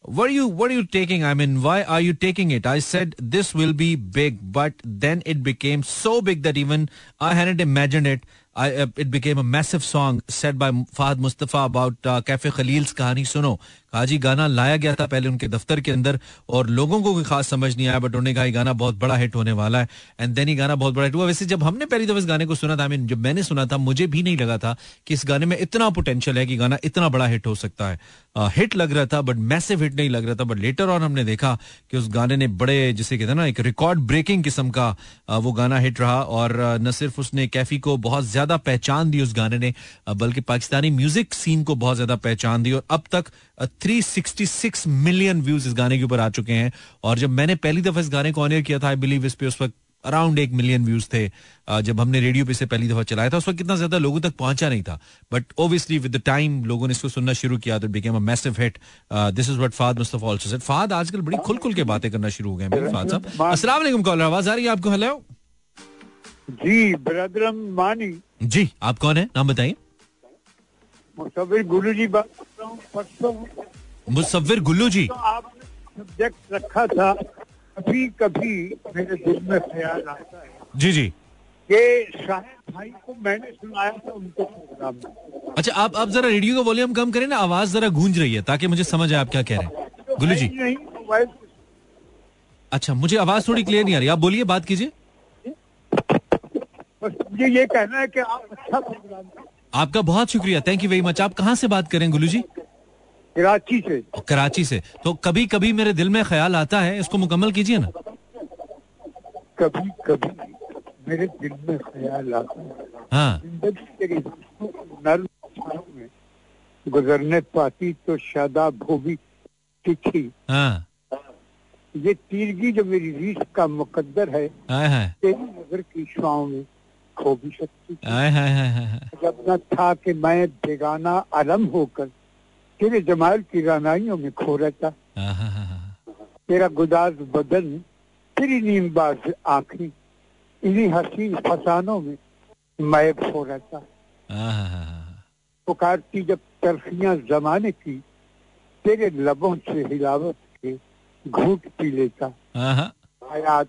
Were you what are you taking? I mean, why are you taking it? I said this will be big, but then it became so big that even I hadn't imagined it. I, uh, it became a massive song said by Fahad Mustafa about uh, Cafe Khalil's Kahani Suno. कहा जी गाना लाया गया था पहले उनके दफ्तर के अंदर और लोगों को कोई खास समझ नहीं आया बट उन्होंने कहा गाना बहुत बड़ा हिट होने वाला है. एंड देन ही गाना बहुत बड़ा हिट हुआ। वैसे जब हमने पहली दफ़ा इस गाने को सुना था मीन जब मैंने सुना था, मुझे भी नहीं लगा था कि इस गाने में इतना पोटेंशियल है कि गाना इतना बड़ा हिट हो सकता है। हिट लग रहा था बट मैसिव हिट नहीं लग रहा था। बट लेटर ऑन हमने देखा कि उस गाने ने बड़े, जिसे कहते हैं ना, एक रिकॉर्ड ब्रेकिंग किस्म का वो गाना हिट रहा। और न सिर्फ़ उसने कैफी को बहुत ज़्यादा पहचान दी उस गाने ने बल्कि पाकिस्तानी म्यूज़िक सीन को बहुत ज़्यादा पहचान दी। और अब तक 366 मिलियन व्यूज़ इस गाने के ऊपर आ चुके हैं। और जब मैंने पहली दफ़ा इस गाने को ऑनर किया था आई बिलीव इस पे उस वक्त अराउंड एक मिलियन व्यूज़ थे जब हमने रेडियो पे से पहली दफ़ा चलाया था। उस वक्त कितना ज़्यादा लोगों तक पहुँचा नहीं था। But obviously with the time लोगों ने इसको सुनना शुरू किया तो became a massive hit this is what Fahad Mustafa also said Fahad आजकल बड़ी खुल खुल के बातें करना शुरू हो गए मेरे फाद साहब। अस्सलाम वालेकुम कॉलर आवाज़ आ रही है आपको? हेलो जी ब्रदर मानी। जी आप कौन है? नाम बताइए। मुसविर गुरु जी बात कर रहा हूँ परसों मुसविर गुल्लू जी? तो आपने सब्जेक्ट रखा था कभी कभी मेरे दिल में ख्याल आता है जी जी। कि शाहिद भाई को मैंने सुनाया था उनको प्रोग्राम में अच्छा आप आप जरा रेडियो का वॉल्यूम कम करें ना आवाज़ जरा गूंज रही है ताकि मुझे समझ आए आप क्या कह रहे हैं। गुल्लू जी। नहीं मोबाइल अच्छा मुझे आवाज़ थोड़ी क्लियर नहीं आ रही आप बोलिए बात कीजिए। बस मुझे ये कहना है कि आप अच्छा प्रोग्राम आपका बहुत शुक्रिया। थैंक यू वेरी मच आप कहाँ से बात करें गुलू जी कराची से। कराची से। तो कभी कभी मेरे दिल में ख्याल आता है इसको मुकम्मल कीजिए ना। कभी कभी मेरे दिल में ख्याल आता है। हाँ। गुजरने पाती तो शादाब हो भी तिथि। हाँ। ये तीरगी जो मेरी रीस का मुकद्दर है। तेरी नज़र की छाँव में खो भी सकती थी। जब न था कि मैं बेगाना अलम होकर तेरे जमाल की रानाइयों में खो रहता हाँ, हाँ, हाँ। तेरा गुदाज बदन तेरी नीमबाज आँखें इन्हीं हसीन फसानों में मैब हो रहता। पुकारती जब तरफियाँ जमाने की तेरे लबों से हिलावत के घूट पी लेता। हयात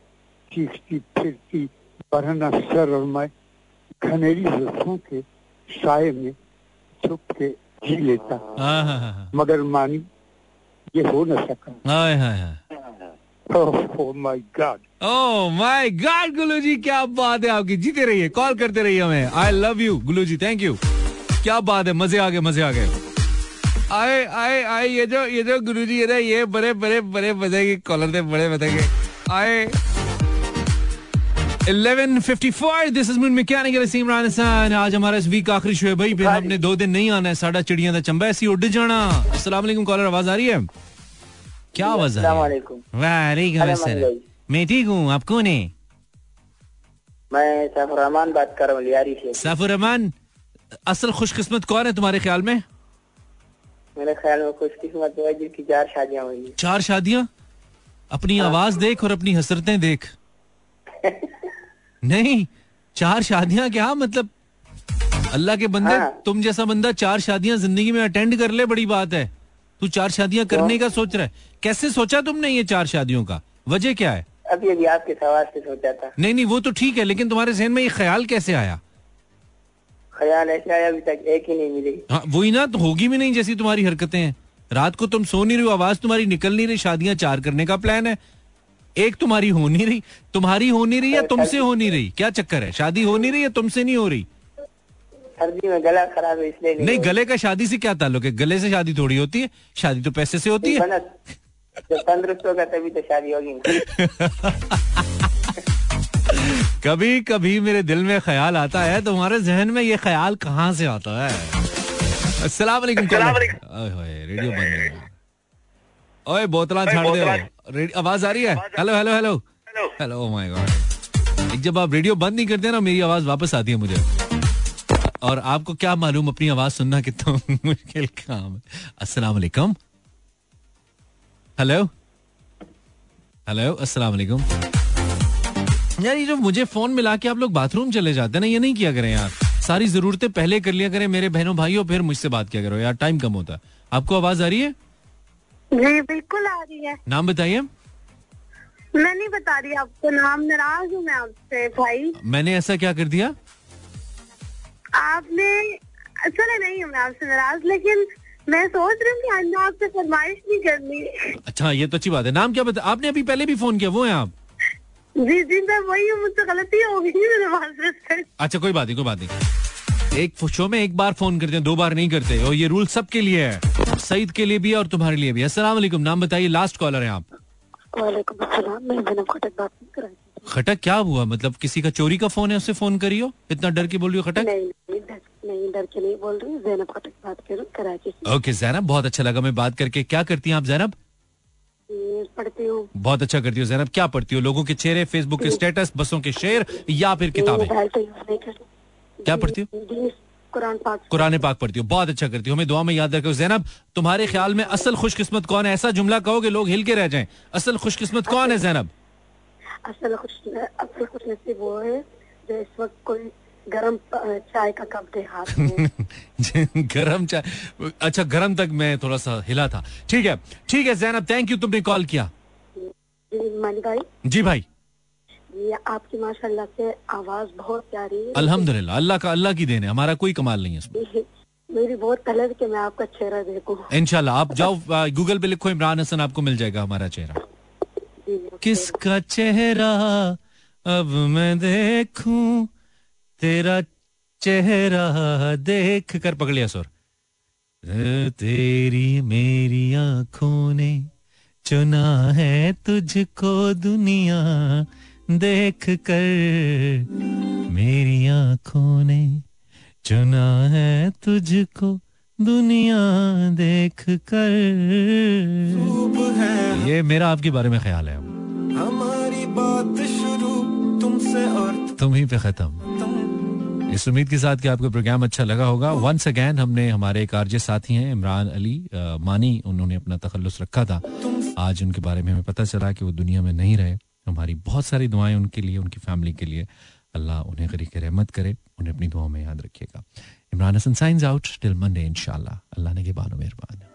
चीखती फिरती बरना सर और मैं घनेरी जुल्फों के साय में छुप के जी लेता हाँ, हाँ, हाँ, हाँ। मगर मानी ये हो न सका हाय, हाय, my god oh my god Gulu ji क्या बात है आपकी जीते रहिए कॉल करते रहिए हमें I love you Gulu ji thank you क्या बात है मज़े आ गए मज़े आ गए आए आए आए ये जो ये जो गुरु जी है ना ये बड़े बड़े बड़े मज़े के कॉलर थे बड़े मज़े के आए 1154 this is Moon Mechanical Imran Hassan आज हमारा इस वीक आखिरी शो है भाई। फिर हमने दो दिन नहीं आना है। साढ़ा चिड़िया का चंबा ऐसी उड़ जाना। अस्सलाम वालेकुम। कॉलर आवाज़ आ रही है? क्या आवाज़ आ रही है? वालेकुम। अस्सलाम। मैं ठीक हूँ। आप कौन है? मैं सफ़र रहमान बात कर रहा हूँ। लियारी से। सफ़र रहमान असल खुशकिस्मत कौन है तुम्हारे ख्याल में? मेरे ख्याल में खुशकिस्मत है जिसकी चार शादियाँ हुई चार शादियाँ? अपनी आवाज़ देख और अपनी हसरतें देख। नहीं चार शादियाँ क्या? मतलब अल्लाह के बंदे हाँ। तुम जैसा बंदा चार शादियाँ ज़िंदगी में अटेंड कर ले बड़ी बात है। तू चार शादियाँ करने का सोच रहा है। कैसे सोचा तुमने ये चार शादियों का? वजह क्या है? अभी अभी आपके सवाल से सोचा था। नहीं नहीं वो तो ठीक है लेकिन तुम्हारे जहन में ये ख्याल कैसे आया? ख्याल ऐसे आया अभी तक एक ही नहीं मिली। हाँ वही ना तो होगी भी नहीं जैसी तुम्हारी हरकतें। हैं रात को तुम सो नहीं रही हो आवाज़ तुम्हारी निकल नहीं रही शादियाँ चार करने का प्लान है। एक तुम्हारी हो नहीं रही तुम्हारी हो नहीं रही या तुमसे हो नहीं रही? क्या चक्कर है? शादी हो नहीं रही या तुमसे नहीं हो रही? सर्दी में गला खराब है इसलिए नहीं गले का शादी से क्या ताल्लुक है? गले से शादी थोड़ी होती है शादी तो पैसे से होती है। जब तंदुरुस्त होगा तभी तो शादी होगी। कभी कभी मेरे दिल में ख्याल आता है तुम्हारे जहन में ये ख्याल कहाँ से आता है? अस्सलाम वालेकुम रेडियो बंद है। ओए बोतला छाड़ दे। आवाज़ आ रही है? Hello hello hello hello my god जब आप रेडियो बंद नहीं करते ना मेरी आवाज़ वापस आती है मुझे। और आपको क्या मालूम अपनी आवाज़ सुनना कितना मुश्किल काम है। अस्सलाम वालेकुम। हेलो हेलो अस्सलाम वालेकुम। यार ये जो मुझे फ़ोन मिला के आप लोग बाथरूम चले जाते हैं ना ये नहीं किया करें यार। सारी जरूरतें पहले कर लिया करें मेरे बहनों भाइयों फिर मुझसे बात किया करो। यार टाइम कम होता है। आपको आवाज़ आ रही है? जी बिल्कुल आ रही है। नाम बताइए। मैं नहीं बता रही आपको नाम नाराज़ हूँ मैं आपसे भाई। मैंने ऐसा क्या कर दिया? आपने चले नहीं हूँ मैं आपसे नाराज़ लेकिन मैं सोच रही हूँ कि आज आपसे फरमाइश नहीं करनी। अच्छा ये तो अच्छी बात है। नाम क्या बता आपने अभी पहले भी फ़ोन किया वो है आप? जी जी मैं वही हूँ मुझसे गलती हो गई मेरे अच्छा कोई बात नहीं कोई बात नहीं। एक शो में एक बार फ़ोन करते हैं दो बार नहीं करते और ये रूल सबके लिए है। सईद के लिए भी है और तुम्हारे लिए भी अस्सलाम वालेकुम। नाम बताइए लास्ट कॉलर है आप। खटक क्या हुआ? मतलब किसी का चोरी का फ़ोन है उससे फ़ोन करी हो इतना डर के बोल रही हो खटक? नहीं नहीं डर नहीं डर के नहीं बोल रही जैनब खटक बात कर कराची ओके जैनब बहुत अच्छा लगा मैं बात करके। क्या करती हैं आप जैनब? पढ़ती हूँ। बहुत अच्छा करती हो जैनब। क्या पढ़ती हो? लोगों के चेहरे फेसबुक के स्टेटस बसों के शेयर या फिर किताबें? तो क्या पढ़ती हो? कुरान पाक कुरान पाक पढ़ती हो। बहुत अच्छा करती हो। हमें दुआ में याद रखो। जैनब तुम्हारे ख्याल में असल खुशकिस्मत कौन है? ऐसा जुमला कहोगे लोग हिल के रह जाएँ। असल खुशकिस्मत कौन है जैनब? असल खुश असल खुश नसीब वो है जो इस वक्त कोई गरम चाय का कप दे हाथ में। गरम चाय। अच्छा गरम तक मैं थोड़ा सा हिला था। ठीक है। ठीक है जैनब थैंक यू तुमने कॉल किया। जी भाई। जी भाई। ये आपकी माशाल्लाह से आवाज़ बहुत प्यारी है। अल्हम्दुलिल्लाह अल्लाह का अल्लाह की देन है हमारा कोई कमाल नहीं है इसमें। मेरी- बहुत तलब कि मैं आपका चेहरा देखूँ। इनशाला आप जाओ गूगल पे लिखो इमरान हसन आपको मिल जाएगा हमारा चेहरा। जी, जी, किसका चेहरा अब मैं देखूँ? तेरा चेहरा देख कर पकड़ लिया सुर। तेरी मेरी आँखों ने चुना है तुझको दुनिया देख कर मेरी आँखों ने चुना है तुझको दुनिया देख कर। ये मेरा आपके बारे में ख्याल है। हमारी बात शुरू तुमसे और तुम ही पे खत्म। इस उम्मीद के साथ कि आपको प्रोग्राम अच्छा लगा होगा। वंस अगैन हमने हमारे एक आरजे साथी हैं इमरान अली अ, मानी उन्होंने अपना तखल्लुस रखा था। आज उनके बारे में हमें पता चला कि वो दुनिया में नहीं रहे। हमारी बहुत सारी दुआएँ उनके लिए, उनकी फैमिली के लिए। अल्लाह उन्हें गरीक रहमत करे, उन्हें अपनी दुआओं में याद रखिएगा Imran Hassan science out, till Monday इंशाल्लाह। अल्लाह ने के बानो मेहरबान।